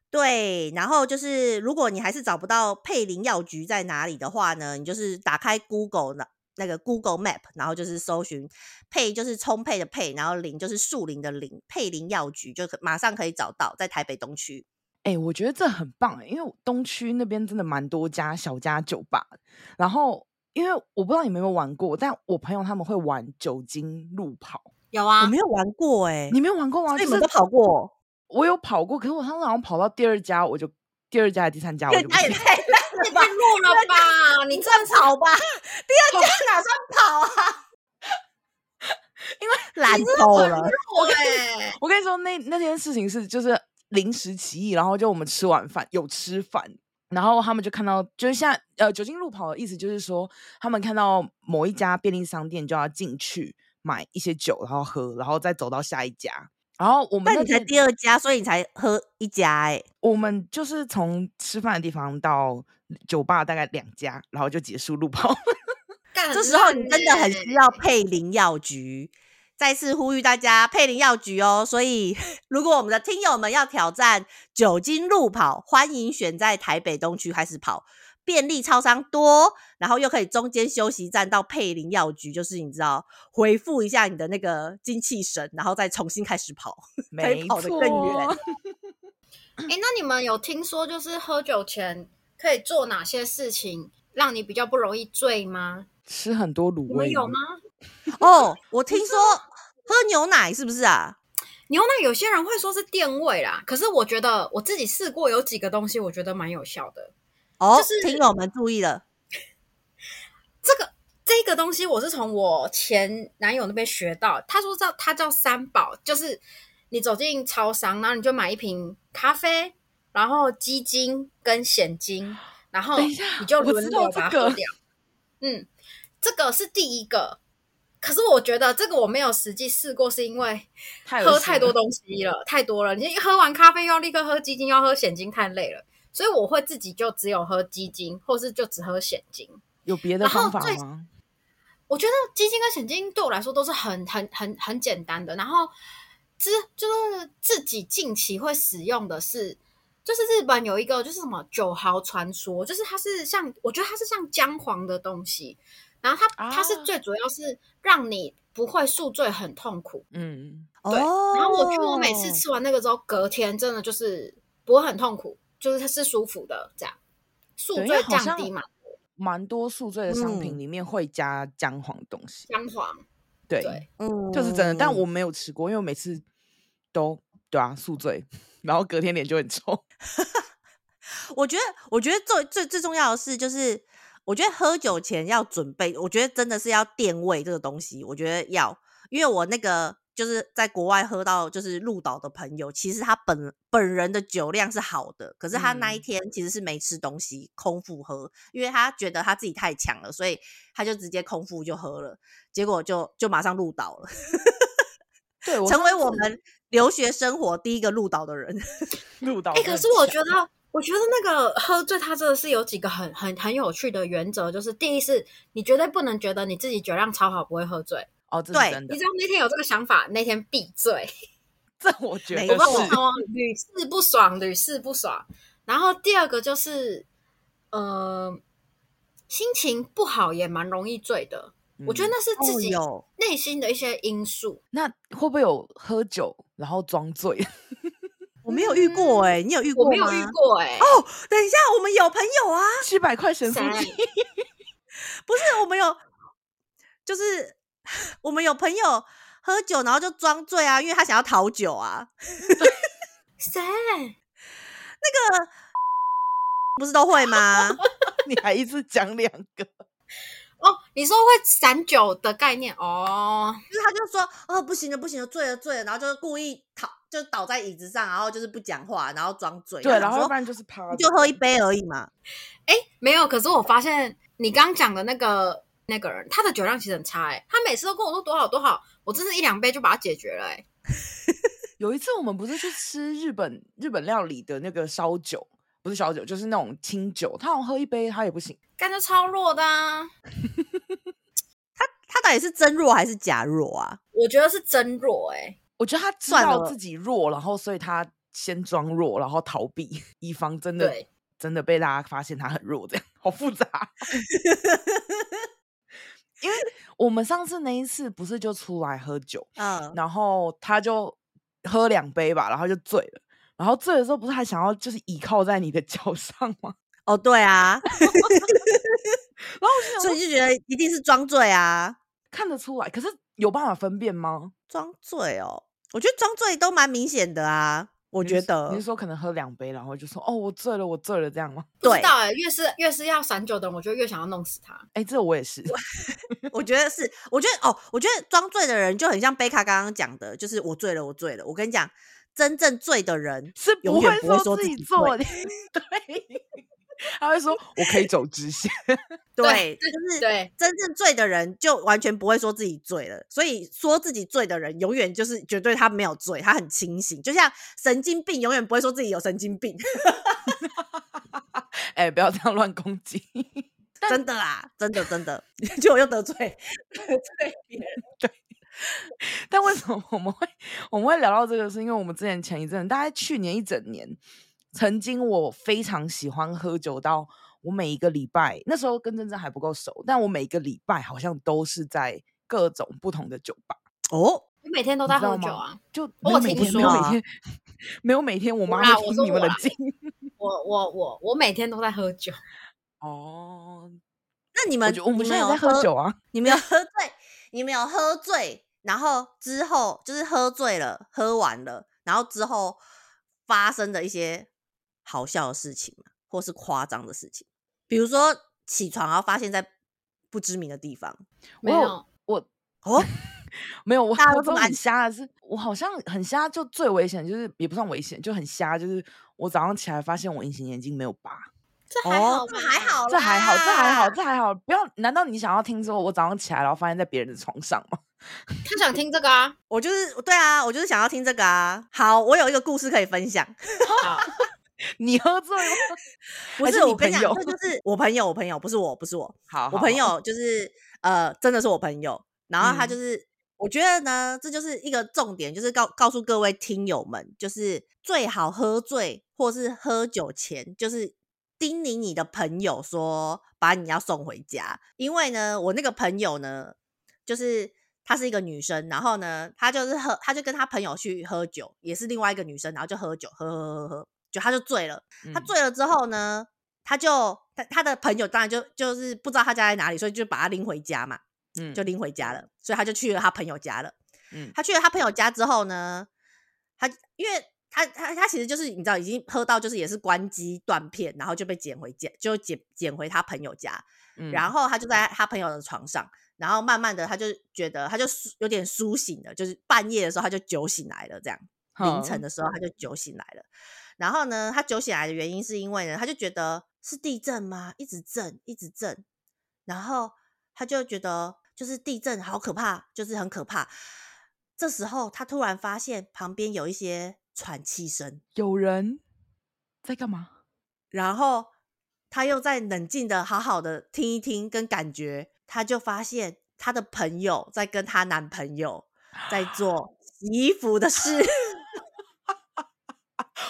对，然后就是如果你还是找不到配林药局在哪里的话呢，你就是打开 Google 那。那个 Google Map，然后就是搜寻配，就是充沛的配，然后林就是树林的林，配林药局就可马上可以找到，在台北东区。哎、欸，我觉得这很棒，因为东区那边真的蛮多家小家酒吧。然后，因为我不知道你们有没有玩过，但我朋友他们会玩酒精路跑。有啊，我没有玩过哎、欸，你没有玩过吗？你们都跑过？<laughs> 我有跑过，可是我他们好像跑到第二家，我就第二家还是第三家，我就不行。太弱了吧！你这样跑吧，第二家哪算跑啊？<laughs> 因为懒透了。我跟你我跟你说，那那件事情是就是临时起意，然后就我们吃完饭有吃饭，然后他们就看到，就是现在呃酒精路跑的意思就是说，他们看到某一家便利商店就要进去买一些酒，然后喝，然后再走到下一家。然后我们那你才第二家，所以你才喝一家哎、欸。我们就是从吃饭的地方到酒吧大概两家，然后就结束路跑。<laughs> 这时候你真的很需要配林药局，再次呼吁大家沛林药局哦。所以 <laughs> 如果我们的听友们要挑战酒精路跑，欢迎选在台北东区开始跑。便利超商多，然后又可以中间休息站到沛林药局，就是你知道，回复一下你的那个精气神，然后再重新开始跑，可以跑得更远。<laughs> <laughs> 哎、欸，那你们有听说就是喝酒前可以做哪些事情让你比较不容易醉吗？吃很多卤味有吗？<laughs> 哦，我听说喝牛奶是不是啊？牛奶有些人会说是垫胃啦，可是我觉得我自己试过有几个东西，我觉得蛮有效的。哦，就是听友们注意了，<laughs> 这个这个东西我是从我前男友那边学到。他说叫他叫三宝，就是你走进超商，然后你就买一瓶咖啡，然后鸡精跟蚬精，然后你就轮流把它喝 <laughs> 掉。嗯，这个是第一个，可是我觉得这个我没有实际试过，是因为喝太多东西了，太多了。你一喝完咖啡又要立刻喝鸡精，又要喝蚬精，太累了。所以我会自己就只有喝鸡精，或是就只喝蚬精。有别的方法吗？我觉得鸡精跟蚬精对我来说都是很很很很简单的。然后，之就是自己近期会使用的是，就是日本有一个就是什么九毫传说，就是它是像我觉得它是像姜黄的东西，然后它、啊、它是最主要是让你不会宿醉很痛苦。嗯，对。哦、然后我觉得我每次吃完那个之后，隔天真的就是不会很痛苦。就是它是舒服的，这样。宿醉降低嘛。蛮多宿醉的商品里面会加姜黄的东西，姜黄，对，对嗯，就是真的。但我没有吃过，因为我每次都对啊宿醉，然后隔天脸就很臭。<laughs> 我觉得，我觉得最最最重要的是，就是我觉得喝酒前要准备，我觉得真的是要垫胃这个东西，我觉得要，因为我那个。就是在国外喝到就是鹿岛的朋友，其实他本本人的酒量是好的，可是他那一天其实是没吃东西，嗯、空腹喝，因为他觉得他自己太强了，所以他就直接空腹就喝了，结果就就马上鹿岛了，<laughs> 对，成为我们留学生活第一个鹿岛的人。鹿 <laughs> 岛，哎、欸，可是我觉得，我觉得那个喝醉，他真的是有几个很很很有趣的原则，就是第一是，你绝对不能觉得你自己酒量超好不会喝醉。哦，这是真的。你知道那天有这个想法，那天必醉。<laughs> 这我觉得是，我不屡试不爽，屡试不爽。然后第二个就是，呃，心情不好也蛮容易醉的。嗯、我觉得那是自己内心的一些因素。哦、那会不会有喝酒然后装醉？我没有遇过哎、欸，你有遇过吗？我没有遇过哎、欸。哦，等一下，我们有朋友啊，七百块钱手机。<laughs> 不是，我们有，就是。<laughs> 我们有朋友喝酒，然后就装醉啊，因为他想要讨酒啊。<laughs> 谁？那个不是都会吗？你还一次讲两个哦？你说会散酒的概念哦？就是他就说哦，不行了，不行了，醉了，醉了，然后就是故意躺，就倒在椅子上，然后就是不讲话，然后装醉。对，然后要不然就是趴，就喝一杯而已嘛。哎，没有。可是我发现你刚讲的那个。那个人他的酒量其实很差哎、欸，他每次都跟我说多好多好，我真是一两杯就把它解决了哎、欸。有一次我们不是去吃日本日本料理的那个烧酒，不是烧酒就是那种清酒，他好像喝一杯他也不行，感觉超弱的啊。<laughs> 他他到底是真弱还是假弱啊？我觉得是真弱哎、欸，我觉得他知道自己弱，然后所以他先装弱，然后逃避，<laughs> 以防真的真的被大家发现他很弱，这样好复杂。<laughs> 因为我们上次那一次不是就出来喝酒，<laughs> 嗯，然后他就喝两杯吧，然后就醉了，然后醉的时候不是还想要就是倚靠在你的脚上吗？哦，对啊，然后所以就觉得一定是装醉啊，看得出来，可是有办法分辨吗？装醉哦，我觉得装醉都蛮明显的啊。我觉得你是说可能喝两杯，然后就说哦，我醉了，我醉了这样吗？<laughs> 不知道哎、欸，越是越是要散酒的人，我就越想要弄死他。哎、欸，这我也是，我觉得是，我觉得哦，我觉得装醉的人就很像贝卡刚刚讲的，就是我醉了，我醉了。我跟你讲，真正醉的人是不会说自己醉，<laughs> 对。<laughs> 他会说：“我可以走直线。” <laughs> 对，就是对真正醉的人就完全不会说自己醉了，所以说自己醉的人永远就是绝对他没有醉，他很清醒。就像神经病永远不会说自己有神经病。<laughs> 哎、欸，不要这样乱攻击，<laughs> 真的啦，真的真的，就我又得罪得罪别人。对，但为什么我们会我们会聊到这个？是因为我们之前前一阵，大概去年一整年。曾经我非常喜欢喝酒，到我每一个礼拜那时候跟珍珍还不够熟，但我每一个礼拜好像都是在各种不同的酒吧哦。你每天都在喝酒啊？就我每天，没有每天，没有每天。我妈会听你们冷静。<laughs> 我我我我每天都在喝酒。哦，那你们我们现在有在喝酒啊？你们有喝醉？你们有喝醉？然后之后就是喝醉了，喝完了，然后之后发生的一些。好笑的事情或是夸张的事情，比如说起床然后发现在不知名的地方。没有，我哦，<laughs> 没有，我我都很瞎的是，我好像很瞎，就最危险就是也不算危险，就很瞎，就是我早上起来发现我隐形眼镜没有拔。这还好，这还好，这还好，这还好，这还好。不要，难道你想要听说我早上起来然后发现在别人的床上吗？<laughs> 他想听这个啊，我就是对啊，我就是想要听这个啊。好，我有一个故事可以分享。<laughs> 你喝醉了？<laughs> 不是我跟你讲，这就是 <laughs> 我朋友，我朋友不是我，不是我。好，我朋友就是呃，真的是我朋友。然后他就是，嗯、我觉得呢，这就是一个重点，就是告告诉各位听友们，就是最好喝醉或是喝酒前，就是叮咛你的朋友说，把你要送回家。因为呢，我那个朋友呢，就是她是一个女生，然后呢，她就是喝，她就跟她朋友去喝酒，也是另外一个女生，然后就喝酒，喝喝喝喝喝。就他就醉了，他醉了之后呢，他就他他的朋友当然就就是不知道他家在哪里，所以就把他拎回家嘛，嗯，就拎回家了，所以他就去了他朋友家了。嗯，他去了他朋友家之后呢，他因为他他他其实就是你知道已经喝到就是也是关机断片，然后就被捡回家，就捡捡回他朋友家。嗯，然后他就在他朋友的床上，然后慢慢的他就觉得他就有点苏醒了，就是半夜的时候他就酒醒来了，这样凌晨的时候他就酒醒来了。然后呢，他酒醒来的原因是因为呢，他就觉得是地震吗？一直震，一直震，然后他就觉得就是地震好可怕，就是很可怕。这时候，他突然发现旁边有一些喘气声，有人在干嘛？然后他又在冷静的、好好的听一听，跟感觉，他就发现他的朋友在跟他男朋友在做洗衣服的事。<laughs>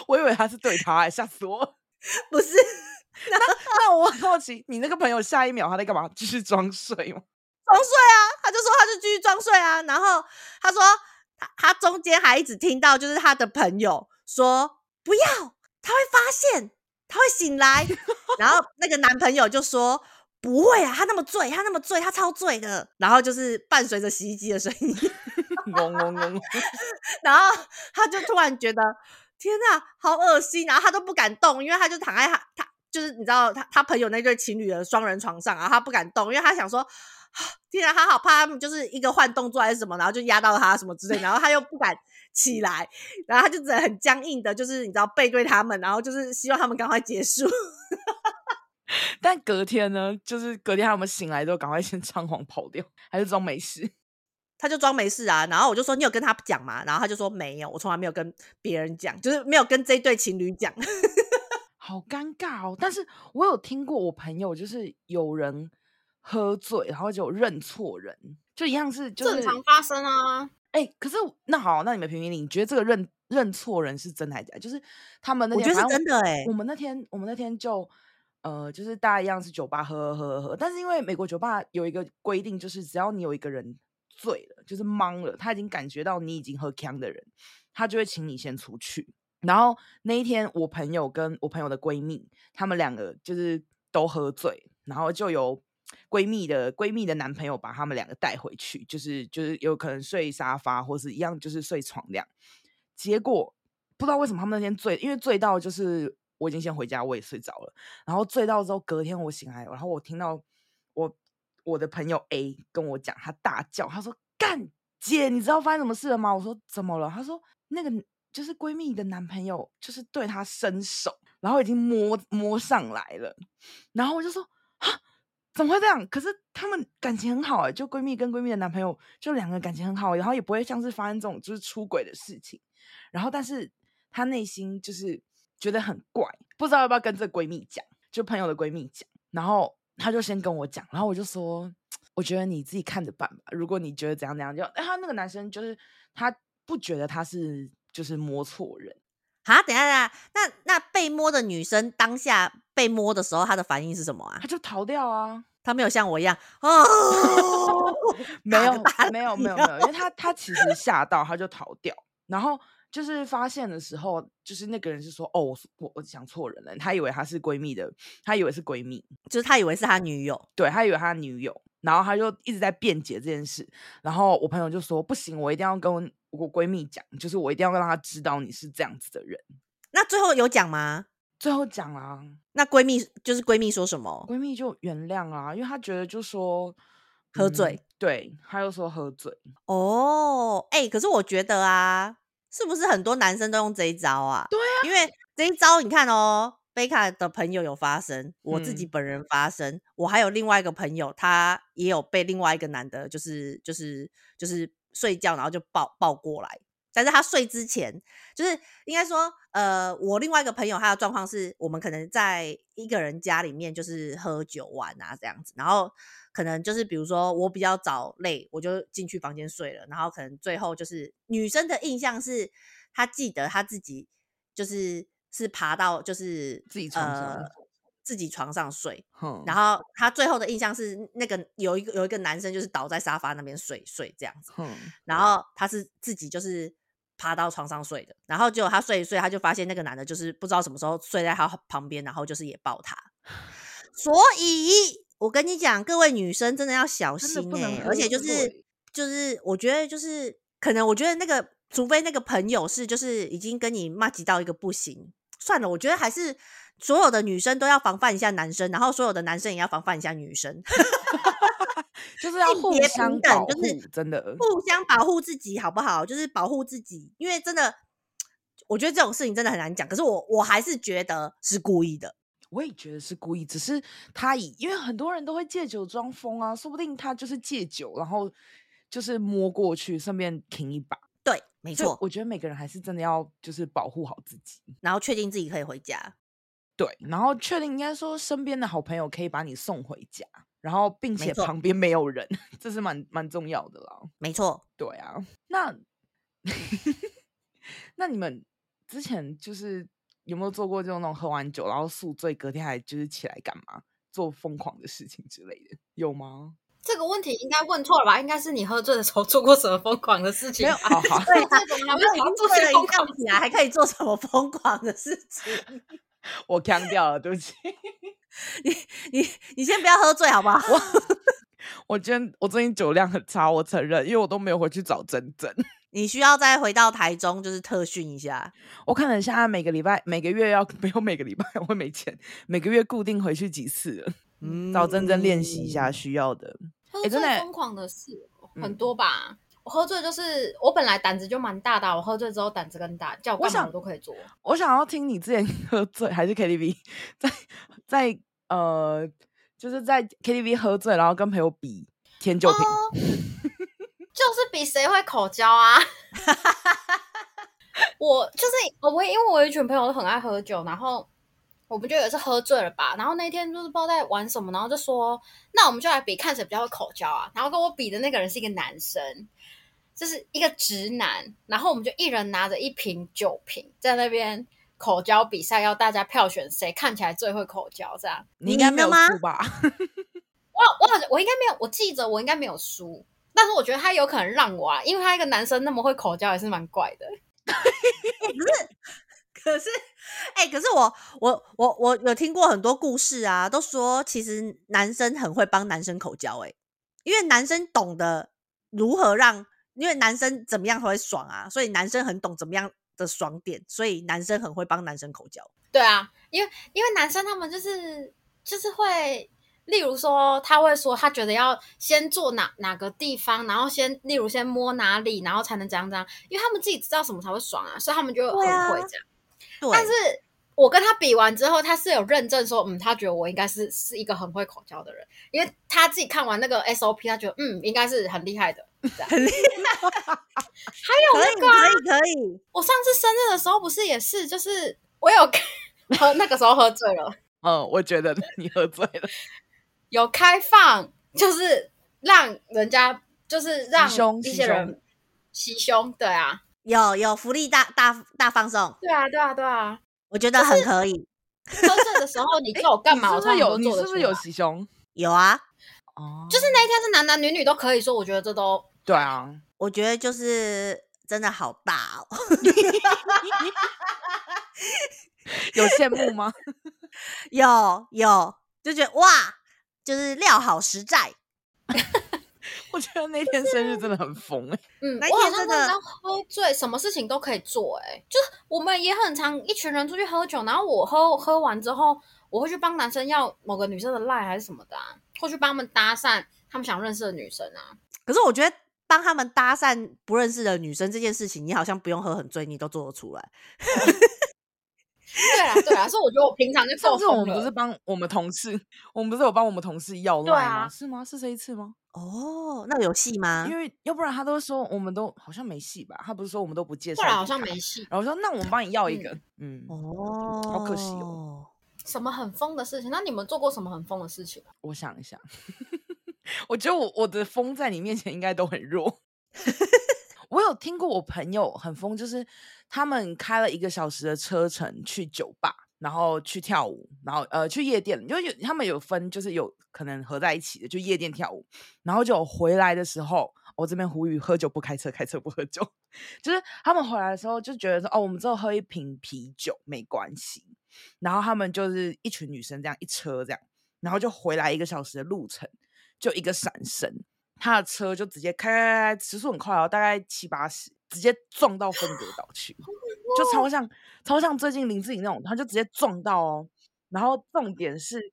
我以为他是对他，欸，吓死我！<laughs> 不是，那那我很好奇，你那个朋友下一秒他在干嘛？继续装睡吗？装睡啊，他就说他就继续装睡啊，然后他说他他中间还一直听到，就是他的朋友说不要，他会发现，他会醒来，<laughs> 然后那个男朋友就说不会啊，他那么醉，他那么醉，他超醉的，然后就是伴随着洗衣机的声音，嗡 <laughs> 嗡嗡，然后他就突然觉得天哪，好恶心，然后他都不敢动，因为他就躺在他他就是你知道他他朋友那对情侣的双人床上啊，他不敢动，因为他想说。天啊，他好怕他们就是一个换动作还是什么，然后就压到他什么之类，然后他又不敢起来，然后他就只能很僵硬的，就是你知道背对他们，然后就是希望他们赶快结束。但隔天呢，就是隔天他们醒来之后，赶快先 <laughs> 仓皇跑掉，还是装没事？他就装没事啊，然后我就说你有跟他讲吗？然后他就说没有，我从来没有跟别人讲，就是没有跟这对情侣讲。<laughs> 好尴尬哦！但是我有听过我朋友就是有人。喝醉，然后就认错人，就一样是、就是、正常发生啊。哎、欸，可是那好，那你们评评理，你觉得这个认认错人是真还是假？就是他们那天，我觉得是真的哎、欸。我们那天，我们那天就呃，就是大家一样是酒吧喝喝喝喝，但是因为美国酒吧有一个规定，就是只要你有一个人醉了，就是懵了，他已经感觉到你已经喝锵的人，他就会请你先出去。然后那一天，我朋友跟我朋友的闺蜜，他们两个就是都喝醉，然后就有。闺蜜的闺蜜的男朋友把他们两个带回去，就是就是有可能睡沙发，或是一样就是睡床这样。结果不知道为什么他们那天醉，因为醉到就是我已经先回家，我也睡着了。然后醉到之后，隔天我醒来，然后我听到我我的朋友 A 跟我讲，他大叫，他说：“干姐，你知道发生什么事了吗？”我说：“怎么了？”他说：“那个就是闺蜜的男朋友，就是对她伸手，然后已经摸摸上来了。”然后我就说：“哈。”怎么会这样？可是他们感情很好哎、欸，就闺蜜跟闺蜜的男朋友，就两个感情很好，然后也不会像是发生这种就是出轨的事情。然后，但是她内心就是觉得很怪，不知道要不要跟这闺蜜讲，就朋友的闺蜜讲。然后她就先跟我讲，然后我就说，我觉得你自己看着办吧。如果你觉得怎样怎样，就哎，他那个男生就是他不觉得他是就是摸错人。啊，等一下，等下，那那被摸的女生当下被摸的时候，她的反应是什么啊？她就逃掉啊，他没有像我一样哦，<laughs> 没有，没有，没有，没有，因为他他其实吓到，他就逃掉，然后就是发现的时候，就是那个人是说，哦，我我我想错人了，她以为她是闺蜜的，她以为是闺蜜，就是她以为是她女友，对，他以为她女友，然后他就一直在辩解这件事，然后我朋友就说，不行，我一定要跟。我闺蜜讲，就是我一定要让她知道你是这样子的人。那最后有讲吗？最后讲啊。那闺蜜就是闺蜜说什么？闺蜜就原谅啊，因为她觉得就说喝醉，嗯、对，她又说喝醉。哦，哎、欸，可是我觉得啊，是不是很多男生都用这一招啊？对啊，因为这一招你看哦，贝卡的朋友有发生，我自己本人发生，嗯、我还有另外一个朋友，他也有被另外一个男的，就是就是就是。睡觉，然后就抱抱过来，但是他睡之前，就是应该说，呃，我另外一个朋友他的状况是，我们可能在一个人家里面就是喝酒玩啊这样子，然后可能就是比如说我比较早累，我就进去房间睡了，然后可能最后就是女生的印象是，她记得她自己就是是爬到就是自己床上。呃自己床上睡，嗯、然后她最后的印象是那个有一个有一个男生就是倒在沙发那边睡睡这样子，嗯、然后她是自己就是爬到床上睡的，然后结果他睡一睡，他就发现那个男的就是不知道什么时候睡在他旁边，然后就是也抱他，<sighs> 所以我跟你讲，各位女生真的要小心哎、欸，而且就是就是，我觉得就是可能，我觉得那个，除非那个朋友是就是已经跟你麻吉到一个不行，算了，我觉得还是所有的女生都要防范一下男生，然后所有的男生也要防范一下女生，<laughs> 就是要互相保护，就是真的互相保护自己，好不好？就是保护自己，因为真的，我觉得这种事情真的很难讲。可是我我还是觉得是故意的。我也觉得是故意，只是他以因为很多人都会借酒装疯啊，说不定他就是借酒，然后就是摸过去，顺便停一把。对，没错。我觉得每个人还是真的要就是保护好自己，然后确定自己可以回家。对，然后确定应该说身边的好朋友可以把你送回家，然后并且旁边没有人，<laughs> 这是蛮蛮重要的啦。没错。对啊，那 <laughs> 那你们之前就是。有没有做过这种那种喝完酒然后宿醉，隔天还就是起来干嘛做疯狂的事情之类的？有吗？这个问题应该问错了吧？应该是你喝醉的时候做过什么疯狂的事情？没有啊，好对，这种还没有已经做了一觉起来，还可以做什么疯狂的事情？<laughs> 我腔掉了，对不起。<laughs> 你你你先不要喝醉好不好？我 <laughs> 我今天我最近酒量很差，我承认，因为我都没有回去找珍珍。你需要再回到台中，就是特训一下。我可能现在每个礼拜、每个月要 <laughs> 没有每个礼拜我会没钱，每个月固定回去几次了。嗯，找真真练习一下需要的。喝醉疯狂的事、欸、很多吧、嗯？我喝醉就是我本来胆子就蛮大的，我喝醉之后胆子更大，叫我干嘛我都可以做我。我想要听你之前 <laughs> 喝醉还是 KTV，在在呃，就是在 KTV 喝醉，然后跟朋友比甜酒瓶。哦就是比谁会口交啊！<laughs> 我就是我，因为我有一群朋友都很爱喝酒，然后我们就有一次喝醉了吧，然后那天就是不知道在玩什么，然后就说，那我们就来比看谁比较会口交啊！然后跟我比的那个人是一个男生，就是一个直男，然后我们就一人拿着一瓶酒瓶在那边口交比赛，要大家票选谁看起来最会口交，这样你应该没有输吧？<laughs> 我我好像我应该没有，我记着我应该没有输。但是我觉得他有可能让我啊，因为他一个男生那么会口交，也是蛮怪的。可是，可是，哎、欸，可是我我我我有听过很多故事啊，都说其实男生很会帮男生口交，哎，因为男生懂得如何让，因为男生怎么样才会爽啊，所以男生很懂怎么样的爽点，所以男生很会帮男生口交。对啊，因为因为男生他们就是就是会。例如说，他会说他觉得要先做哪哪个地方，然后先，例如先摸哪里，然后才能这样这样，因为他们自己知道什么才会爽啊，所以他们就很会这样。对啊，但是我跟他比完之后，他是有认证说，嗯，他觉得我应该是是一个很会口交的人，因为他自己看完那个 SOP，他觉得嗯，应该是很厉害的，<laughs> 很厉害。还有那个、啊、可以可以，可以，我上次生日的时候不是也是，就是我有 <laughs> 喝那个时候喝醉了，嗯，我觉得你喝醉了。有开放，就是让人家，就是让一些人袭胸，对啊，有有福利大大大放送，对啊对啊对啊，我觉得很可以。喝醉的时候你叫我干嘛？我是有？你是不是有袭胸？有啊，哦，就是那一天是男男女女都可以说，我觉得这都对啊，我觉得就是真的好大哦，<laughs> 有羡慕吗？<laughs> 有有，就觉得哇。就是料好实在，<laughs> 我觉得那天生日真的很疯哎、欸。<laughs> 嗯，那天真的喝醉，什么事情都可以做哎、欸。就是我们也很常一群人出去喝酒，然后我喝喝完之后，我会去帮男生要某个女生的赖还是什么的、啊，或去帮他们搭讪他们想认识的女生啊。可是我觉得帮他们搭讪不认识的女生这件事情，你好像不用喝很醉，你都做得出来。<laughs> 对啊，对啊，所以我觉得我平常就够。上次我们不是帮我们同事，我们不是有帮我们同事要赖吗？啊、是吗？是这一次吗？哦，那有戏吗？因为要不然他都说我们都好像没戏吧？他不是说我们都不介绍？后来好像没戏。然后说那我们帮你要一个，嗯，嗯哦，好可惜哦。什么很疯的事情？那你们做过什么很疯的事情？我想一想，<laughs> 我觉得我我的疯在你面前应该都很弱。<laughs> 我有听过我朋友很疯，就是他们开了一个小时的车程去酒吧，然后去跳舞，然后呃去夜店，因为有他们有分，就是有可能合在一起的，就夜店跳舞，然后就回来的时候，我这边呼吁喝酒不开车，开车不喝酒，<laughs> 就是他们回来的时候就觉得说，哦，我们之后喝一瓶啤酒没关系，然后他们就是一群女生这样一车这样，然后就回来一个小时的路程，就一个闪身，他的车就直接开开开，时速很快哦，大概七八十，直接撞到分隔岛去，就超像超像最近林志颖那种，他就直接撞到哦，然后重点是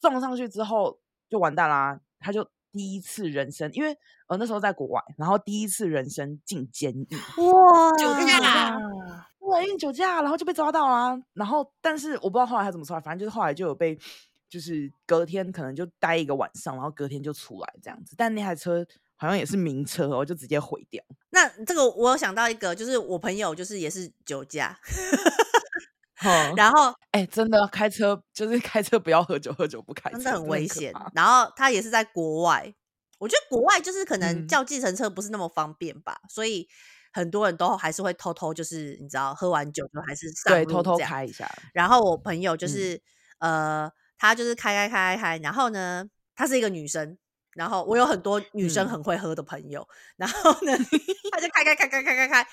撞上去之后就完蛋啦，他就。第一次人生，因为呃那时候在国外，然后第一次人生进监狱，哇，酒驾，对，因为酒驾，然后就被抓到啦。然后，但是我不知道后来他怎么出来，反正就是后来就有被，就是隔天可能就待一个晚上，然后隔天就出来这样子。但那台车好像也是名车，我就直接毁掉。那这个我有想到一个，就是我朋友就是也是酒驾。<laughs> 然后，哎、欸，真的开车就是开车，不要喝酒，喝酒不开车，真的很危险。然后他也是在国外，我觉得国外就是可能叫计程车不是那么方便吧，嗯、所以很多人都还是会偷偷，就是你知道，喝完酒就还是上路对偷偷开一下。然后我朋友就是、嗯、呃，他就是开开开开，然后呢，她是一个女生，然后我有很多女生很会喝的朋友，嗯、然后呢，他就开开开开开开开，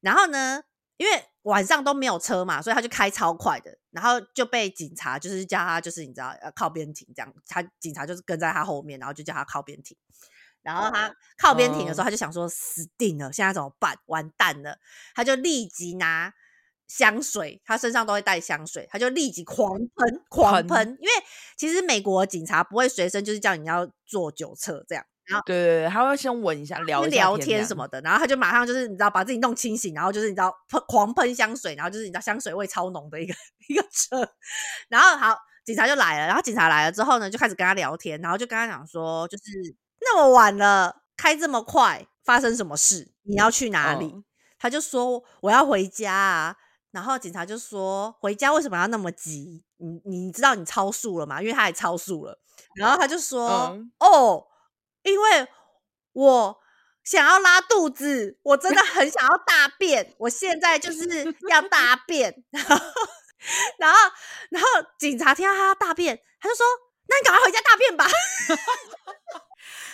然后呢。因为晚上都没有车嘛，所以他就开超快的，然后就被警察就是叫他就是你知道要靠边停这样，他警察就是跟在他后面，然后就叫他靠边停。然后他靠边停的时候，他就想说死定了，现在怎么办？完蛋了！他就立即拿香水，他身上都会带香水，他就立即狂喷狂喷，因为其实美国警察不会随身就是叫你要做酒测这样。然后对对对，他会先闻一下，聊聊天什么的，然后他就马上就是你知道把自己弄清醒，然后就是你知道喷狂喷香水，然后就是你知道香水味超浓的一个一个车，然后好警察就来了，然后警察来了之后呢，就开始跟他聊天，然后就跟他讲说，就是那么晚了开这么快，发生什么事？你要去哪里？哦、他就说我要回家啊，然后警察就说回家为什么要那么急？你你知道你超速了吗？因为他也超速了，然后他就说、嗯、哦。因为我想要拉肚子，我真的很想要大便，我现在就是要大便，<laughs> 然后，然后，然后警察听到他要大便，他就说：“那你赶快回家大便吧。<laughs> ”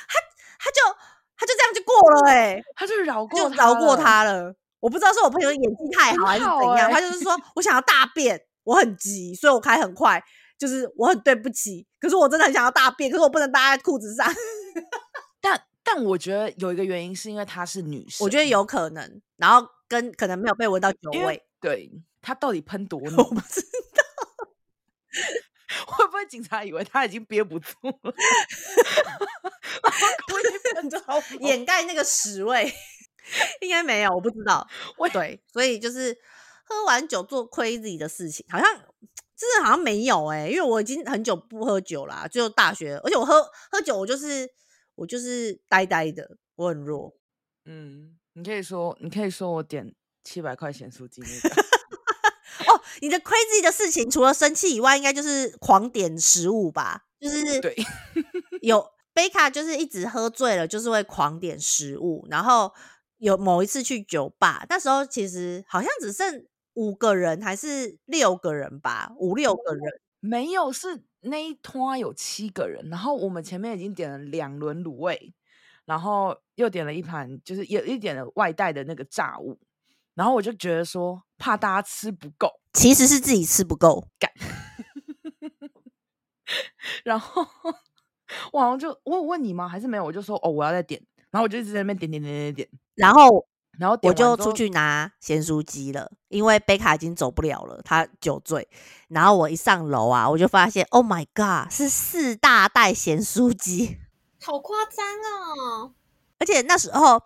他他就他就这样就过了、欸，哎，他就饶过就饶过他了。我不知道是我朋友的演技太好还是怎样，欸、他就是说我想要大便，我很急，所以我开很快，就是我很对不起，可是我真的很想要大便，可是我不能搭在裤子上。<laughs> 但但我觉得有一个原因是因为她是女生，我觉得有可能，然后跟可能没有被闻到酒味，对，她到底喷多 <laughs> 浓？我不知道，<laughs> 会不会警察以为她已经憋不住了，故意喷超掩盖那个屎味？应该没有，我不知道。对，所以就是喝完酒做 crazy 的事情，好像真的好像没有哎、欸，因为我已经很久不喝酒啦，就大学，而且我喝喝酒我就是。我就是呆呆的，我很弱。嗯，你可以说，你可以说我点七百块咸酥鸡那个。<laughs> 哦，你的 crazy 的事情，除了生气以外，应该就是狂点食物吧？就是对，有贝卡就是一直喝醉了，就是会狂点食物。然后有某一次去酒吧，那时候其实好像只剩五个人还是六个人吧，五六个人。没有，是那一摊有七个人，然后我们前面已经点了两轮卤味，然后又点了一盘，就是有一点的外带的那个炸物，然后我就觉得说怕大家吃不够，其实是自己吃不够，干，<laughs> 然后我好像就我有问你吗？还是没有？我就说哦，我要再点，然后我就一直在那边点点点点点，然后。然后我就出去拿咸酥鸡了，因为贝卡已经走不了了，他酒醉。然后我一上楼啊，我就发现，Oh my god，是四大袋咸酥鸡，<laughs> 好夸张哦！而且那时候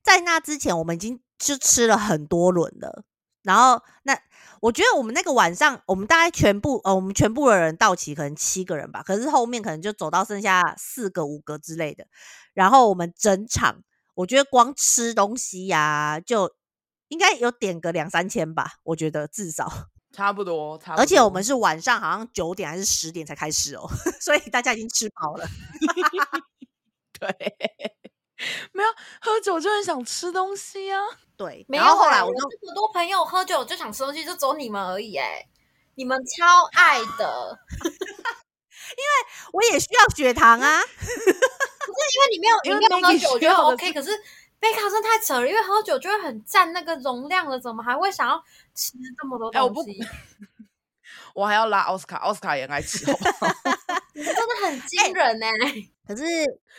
在那之前，我们已经就吃了很多轮了。然后那我觉得我们那个晚上，我们大概全部呃，我们全部的人到齐可能七个人吧，可是后面可能就走到剩下四个、五个之类的。然后我们整场。我觉得光吃东西呀、啊，就应该有点个两三千吧。我觉得至少 <laughs> 差不多，差不多。而且我们是晚上好像九点还是十点才开始哦，<laughs> 所以大家已经吃饱了。<laughs> 对，没有喝酒就很想吃东西啊。对，没有。然后后来我这么多朋友喝酒就想吃东西，就走你们而已。哎，你们超爱的，因为我也需要血糖啊。<laughs> 不是因为你没有，因为没有喝酒我觉得 OK，可是贝卡真的太扯了，因为喝酒就会很占那个容量了，怎么还会想要吃这么多东西？欸、我不，<laughs> 我还要拉奥斯卡，奥斯卡也爱吃，好不好？<laughs> 真的很惊人呢、欸。可是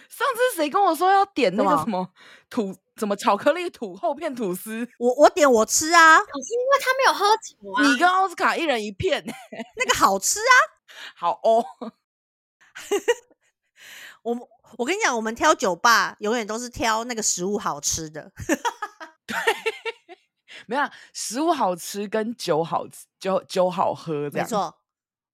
上次谁跟我说要点那个什么吐什么巧克力吐厚片吐司？我我点我吃啊。可是因为他没有喝酒啊。你跟奥斯卡一人一片，那个好吃啊。<laughs> 好哦。我我跟你讲，我们挑酒吧永远都是挑那个食物好吃的。<laughs> 对，没有食物好吃跟酒好吃，酒酒好喝这样，没错，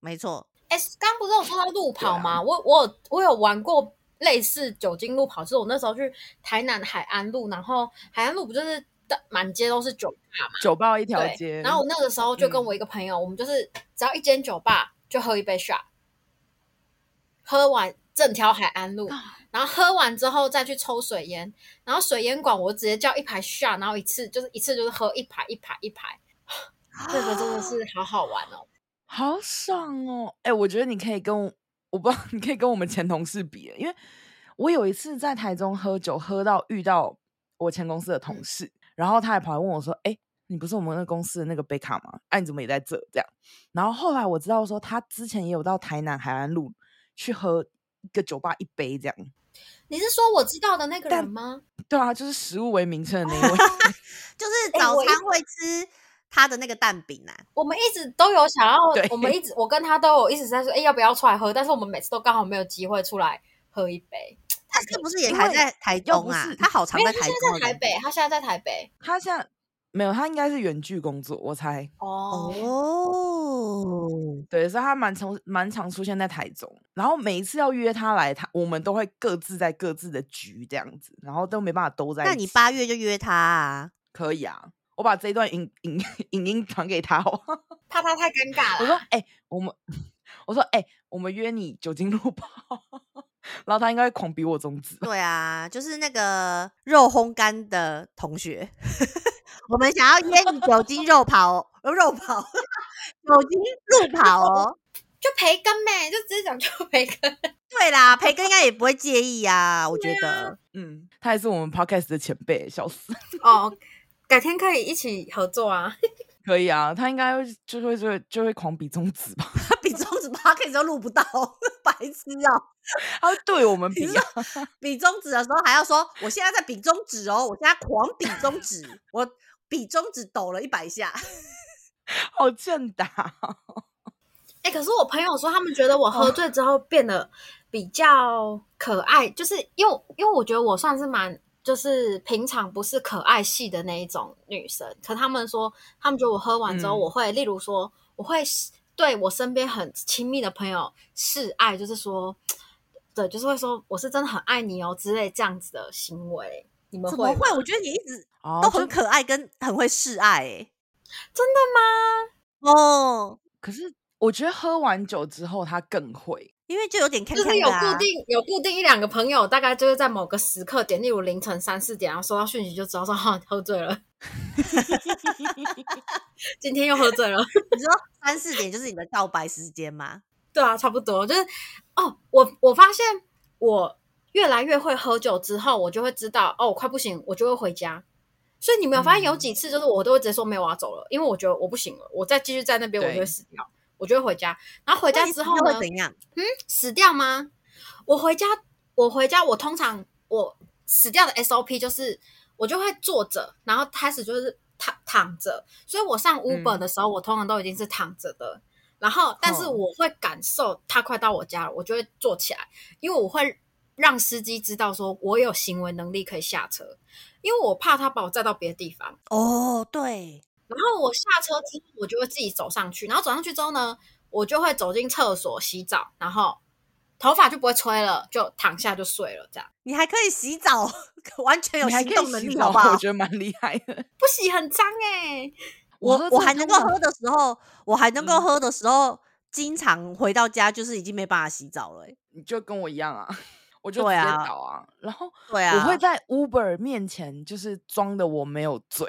没错。哎、欸，刚不是有说到路跑吗？啊、我我有我有玩过类似酒精路跑，是我那时候去台南海安路，然后海安路不就是满街都是酒吧嘛，酒吧一条街。然后我那个时候就跟我一个朋友，嗯、我们就是只要一间酒吧就喝一杯 shot，喝完整条海安路，然后喝完之后再去抽水烟，然后水烟馆我直接叫一排 shot，然后一次就是一次就是喝一排一排一排，<gasps> 这个真的是好好玩哦。好爽哦！哎、欸，我觉得你可以跟我，不知道 <laughs> 你可以跟我们前同事比，因为我有一次在台中喝酒，喝到遇到我前公司的同事，然后他还跑来问我说：“哎、欸，你不是我们那个公司的那个贝卡吗？哎、啊，你怎么也在这？”这样，然后后来我知道说他之前也有到台南海安路去喝一个酒吧一杯这样。你是说我知道的那个人吗？对啊，就是食物为名称的那一位，<laughs> 就是 <laughs> 早餐会吃。他的那个蛋饼啊，我们一直都有想要，我们一直我跟他都有一直在说，哎、欸，要不要出来喝？但是我们每次都刚好没有机会出来喝一杯。他是不是也还在台中啊？他好常在台中。他现在在台北，他现在在台北。他现在没有，他应该是远距工作，我猜。哦哦，对，所以他蛮常蛮常出现在台中。然后每一次要约他来，他我们都会各自在各自的局这样子，然后都没办法都在一起。那你八月就约他啊？可以啊。我把这一段影影影音传给他哦，<laughs> 怕他太尴尬了。<laughs> 我说：“哎、欸，我们，我说，哎、欸，我们约你酒精路跑。<laughs> ”然后他应该会狂比我中指。对啊，就是那个肉烘干的同学，我们想要约你酒精肉跑，肉跑，酒精路跑哦，就培根呗，就直接讲就培根。对啦，培根应该也不会介意啊，我觉得。啊、嗯，他也是我们 podcast 的前辈，笑死。哦。改天可以一起合作啊！<laughs> 可以啊，他应该会就会就会就会狂比中指吧？他 <laughs> 比中指，他可以都录不到，<laughs> 白痴啊！他会对我们比啊，比中指的时候还要说，我现在在比中指哦，我现在狂比中指，我比中指抖了一百下，好正打！哎、欸，可是我朋友说，他们觉得我喝醉之后变得比较可爱，哦、就是因为因为我觉得我算是蛮。就是平常不是可爱系的那一种女生，可他们说，他们觉得我喝完之后，我会，嗯、例如说，我会对我身边很亲密的朋友示爱，就是说，对，就是会说我是真的很爱你哦之类这样子的行为。你们？怎么会？我觉得你一直都很可爱，跟很会示爱，欸，真的吗？哦，可是我觉得喝完酒之后，他更会。因为就有点看，就是有固定有固定一两个朋友，大概就是在某个时刻点，例如凌晨三四点，然后收到讯息就知道说哈喝醉了，<laughs> 今天又喝醉了。<laughs> 你说三四点就是你的告白时间吗？<laughs> 对啊，差不多。就是哦，我我发现我越来越会喝酒之后，我就会知道哦，我快不行，我就会回家。所以你没有发现有几次就是我都会直接说没有我要走了，因为我觉得我不行了，我再继续在那边我就会死掉。我就会回家，然后回家之后呢？会怎样？嗯，死掉吗？我回家，我回家，我通常我死掉的 SOP 就是我就会坐着，然后开始就是躺躺着。所以我上 Uber 的时候，嗯、我通常都已经是躺着的。然后，但是我会感受他快到我家了，我就会坐起来，因为我会让司机知道说我有行为能力可以下车，因为我怕他把我载到别的地方。哦，对。然后我下车之后，我就会自己走上去。然后走上去之后呢，我就会走进厕所洗澡，然后头发就不会吹了，就躺下就睡了。这样你还可以洗澡，完全有行动能力，好不好？我觉得蛮厉害的。不洗很脏哎、欸。我我还能够喝的时候，我还能够喝的时候，嗯、经常回到家就是已经没办法洗澡了、欸。你就跟我一样啊，我就直接倒啊。啊然后对啊，我会在 Uber 面前就是装的我没有醉。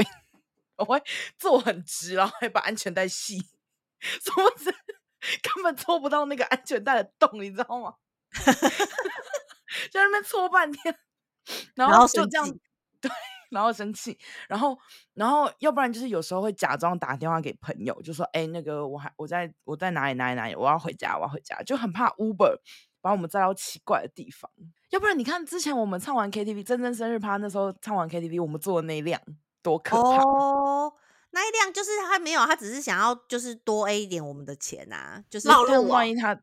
我会坐很直，然后还把安全带系，<laughs> 什么子根本戳不到那个安全带的洞，你知道吗？<laughs> 在那边搓半天，然后就这样，对，然后生气，然后然后要不然就是有时候会假装打电话给朋友，就说哎、欸、那个我还我在我在哪里哪里哪里，我要回家我要回家，就很怕 Uber 把我们载到奇怪的地方。要不然你看之前我们唱完 KTV 真真生日趴那时候唱完 KTV 我们坐的那辆多可怕哦，那一辆就是他没有，他只是想要就是多 A 一点我们的钱啊，就是绕路、啊。万一他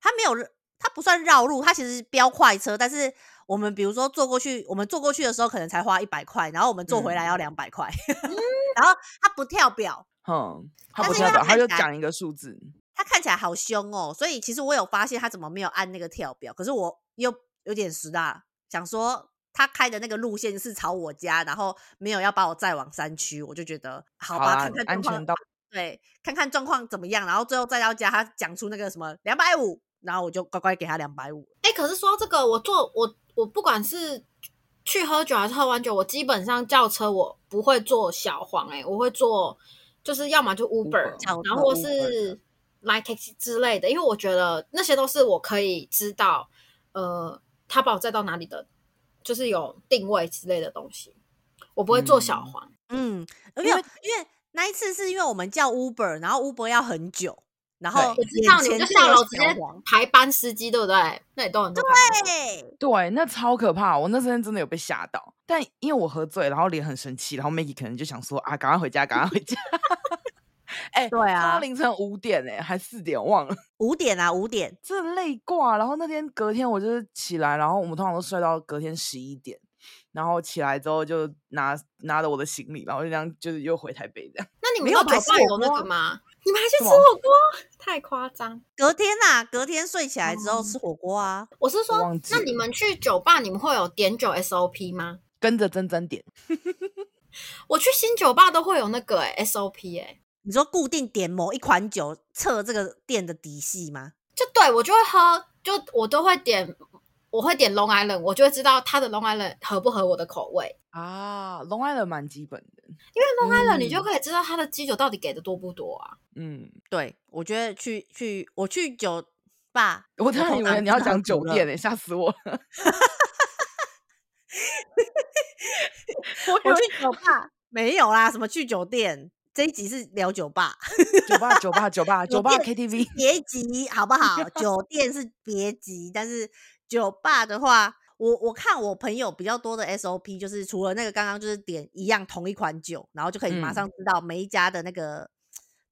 他没有。他不算绕路，他其实是飙快车，但是我们比如说坐过去，我们坐过去的时候可能才花一百块，然后我们坐回来要两百块，嗯、<laughs> 然后他不跳表，哼，他不跳表，他就讲一个数字，他看起来好凶哦，所以其实我有发现他怎么没有按那个跳表，可是我又有点实大，想说他开的那个路线是朝我家，然后没有要把我载往山区，我就觉得好吧，好看看安全到对，看看状况怎么样，然后最后载到家，他讲出那个什么两百五。然后我就乖乖给他两百五。哎，可是说这个，我坐我我不管是去喝酒还是喝完酒，我基本上叫车我不会坐小黄、欸，哎，我会坐就是要么就 Uber，, Uber 然后是 Line Taxi 之类的，因为我觉得那些都是我可以知道，呃，他把我载到哪里的，就是有定位之类的东西，我不会做小黄。嗯，因为因为那一次是因为我们叫 Uber，然后 Uber 要很久。然后我知道你们就下楼直接排班司机，对不对？那也都很。对对，那超可怕！我那时间真的有被吓到，但因为我喝醉，然后脸很生气，然后 Maggie 可能就想说啊，赶快回家，赶快回家。哎、欸，对啊，凌晨五点哎、欸，还四点忘了五点啊，五点，真的累挂。然后那天隔天我就是起来，然后我们通常都睡到隔天十一点，然后起来之后就拿拿着我的行李，然后就这样就是又回台北这样。那你们有酒吧有那个吗？你们还去吃火锅？<laughs> 太夸张！隔天呐，隔天睡起来之后吃火锅啊。我是说，那你们去酒吧，你们会有点酒 SOP 吗？跟着珍珍点。<laughs> 我去新酒吧都会有那个哎 SOP 哎。你说固定点某一款酒测这个店的底细吗？就对，我就会喝，就我都会点。我会点 Long Island，我就会知道它的 Long Island 合不合我的口味啊。Long Island 蛮基本的，因为 Long Island 你就可以知道它的基酒到底给的多不多啊。嗯，对，我觉得去 <laughs> 去我去酒吧，我突然以为你要讲酒店诶、欸，吓死我了。我去酒吧没有啦，什么去酒店？这一集是聊酒吧，酒吧，酒吧，酒吧，<laughs> 酒吧，KTV，别急好不好？酒店是别急，但是。酒吧的话，我我看我朋友比较多的 SOP 就是除了那个刚刚就是点一样同一款酒，然后就可以马上知道每一家的那个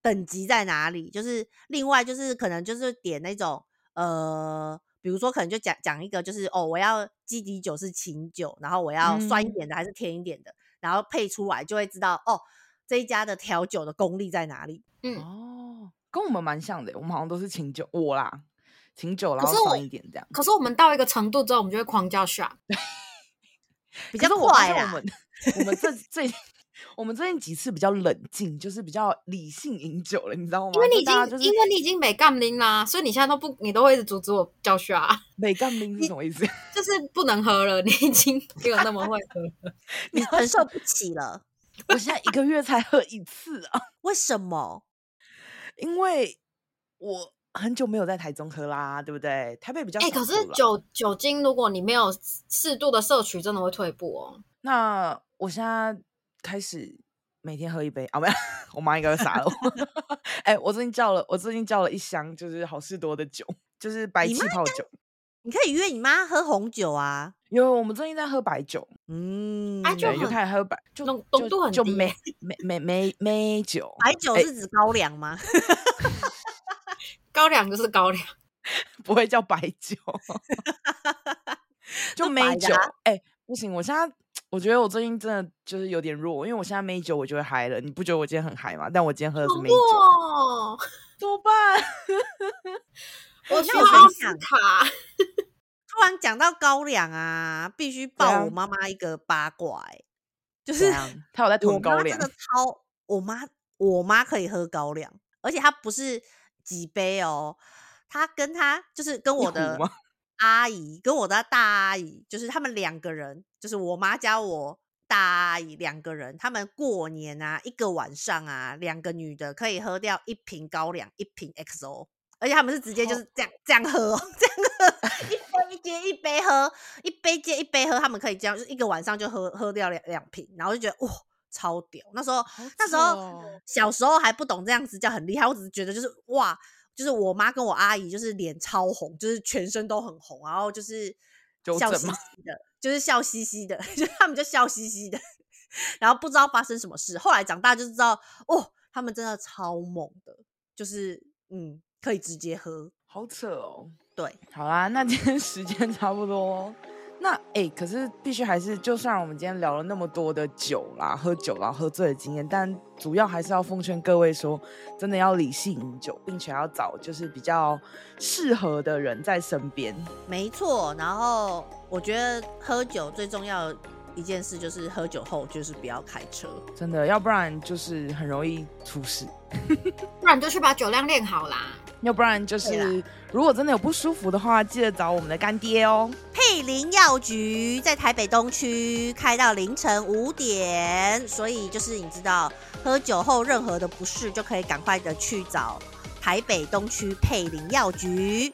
等级在哪里。嗯、就是另外就是可能就是点那种呃，比如说可能就讲讲一个就是哦，我要基底酒是琴酒，然后我要酸一点的还是甜一点的，嗯、然后配出来就会知道哦，这一家的调酒的功力在哪里。嗯哦，跟我们蛮像的，我们好像都是琴酒，我啦。挺久了，然后酸一点这样。可是我们到一个程度之后，我们就会狂叫 shot，<laughs> 比较快啊。我们我们这最我们最近几次比较冷静，就是比较理性饮酒了，你知道吗？因为你已经、就是、因为你已经没杠铃啦，所以你现在都不，你都会一直阻止我叫 shot。<laughs> 没杠铃是什么意思？就是不能喝了，你已经没有那么会喝了，<laughs> 你承受不起了。我现在一个月才喝一次啊？<laughs> 为什么？因为我。很久没有在台中喝啦，对不对？台北比较哎、欸，可是酒酒精，如果你没有适度的摄取，真的会退步哦。那我现在开始每天喝一杯啊，没有，<laughs> 我妈应该会杀了我。<laughs> 哎、欸，我最近叫了，我最近叫了一箱，就是好事多的酒，就是白气泡酒。你可以约你妈喝红酒啊，因为我们最近在喝白酒。嗯，哎，就就开始喝白，就浓度很低，就没没没没没酒。白酒是指高粱吗？<laughs> 欸高粱就是高粱，<laughs> 不会叫白酒，<laughs> 就梅酒。哎、欸，不行，我现在我觉得我最近真的就是有点弱，因为我现在梅酒我就会嗨了。你不觉得我今天很嗨吗？但我今天喝的是梅酒，怎么办？我去奥斯卡。突然讲到高粱啊，必须爆我妈妈一个八卦、欸，就是她有在囤高粱，真的超。我妈，我妈可以喝高粱，而且她不是。几杯哦，她跟她就是跟我的 <laughs> 阿姨，跟我的大阿姨，就是他们两个人，就是我妈加我大阿姨两个人，他们过年啊，一个晚上啊，两个女的可以喝掉一瓶高粱，一瓶 XO 而且他们是直接就是这样、哦、这样喝、哦，这样喝，一杯接一杯喝，一杯接一杯喝，他们可以这样，就是一个晚上就喝喝掉两两瓶，然后就觉得哇，超屌！那时候、哦、那时候小时候还不懂这样子叫很厉害，我只是觉得就是哇，就是我妈跟我阿姨就是脸超红，就是全身都很红，然后就是笑嘻嘻的，就是笑嘻嘻的，<laughs> 就他们就笑嘻嘻的，然后不知道发生什么事，后来长大就知道哦，他们真的超猛的，就是嗯。可以直接喝，好扯哦。对，好啦，那今天 <laughs> 时间差不多。那哎、欸，可是必须还是，就算我们今天聊了那么多的酒啦，喝酒啦，喝醉的经验，但主要还是要奉劝各位说，真的要理性饮酒，并且要找就是比较适合的人在身边。没错，然后我觉得喝酒最重要一件事就是喝酒后就是不要开车，真的，要不然就是很容易出事。<laughs> 不然就去把酒量练好啦。要不然就是，如果真的有不舒服的话，记得找我们的干爹哦。佩林药局在台北东区开到凌晨五点，所以就是你知道，喝酒后任何的不适，就可以赶快的去找台北东区佩林药局。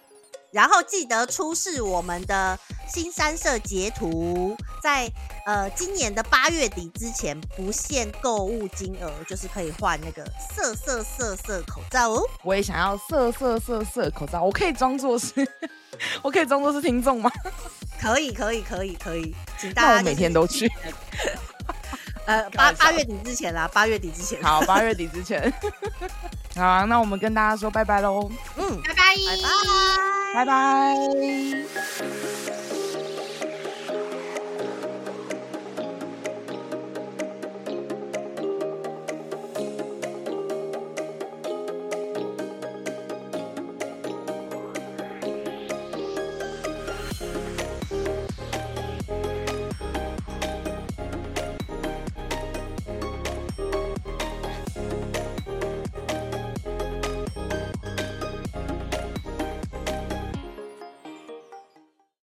然后记得出示我们的新三色截图，在呃今年的八月底之前不限购物金额，就是可以换那个色色色色口罩哦。我也想要色色色色口罩，我可以装作是，<laughs> 我可以装作是听众吗？可以可以可以可以，请大家、就是、我每天都去。呃，八八月底之前啦，八月底之前。好，八月底之前。<laughs> 好、啊，那我们跟大家说拜拜喽。嗯，拜拜，拜拜，拜拜。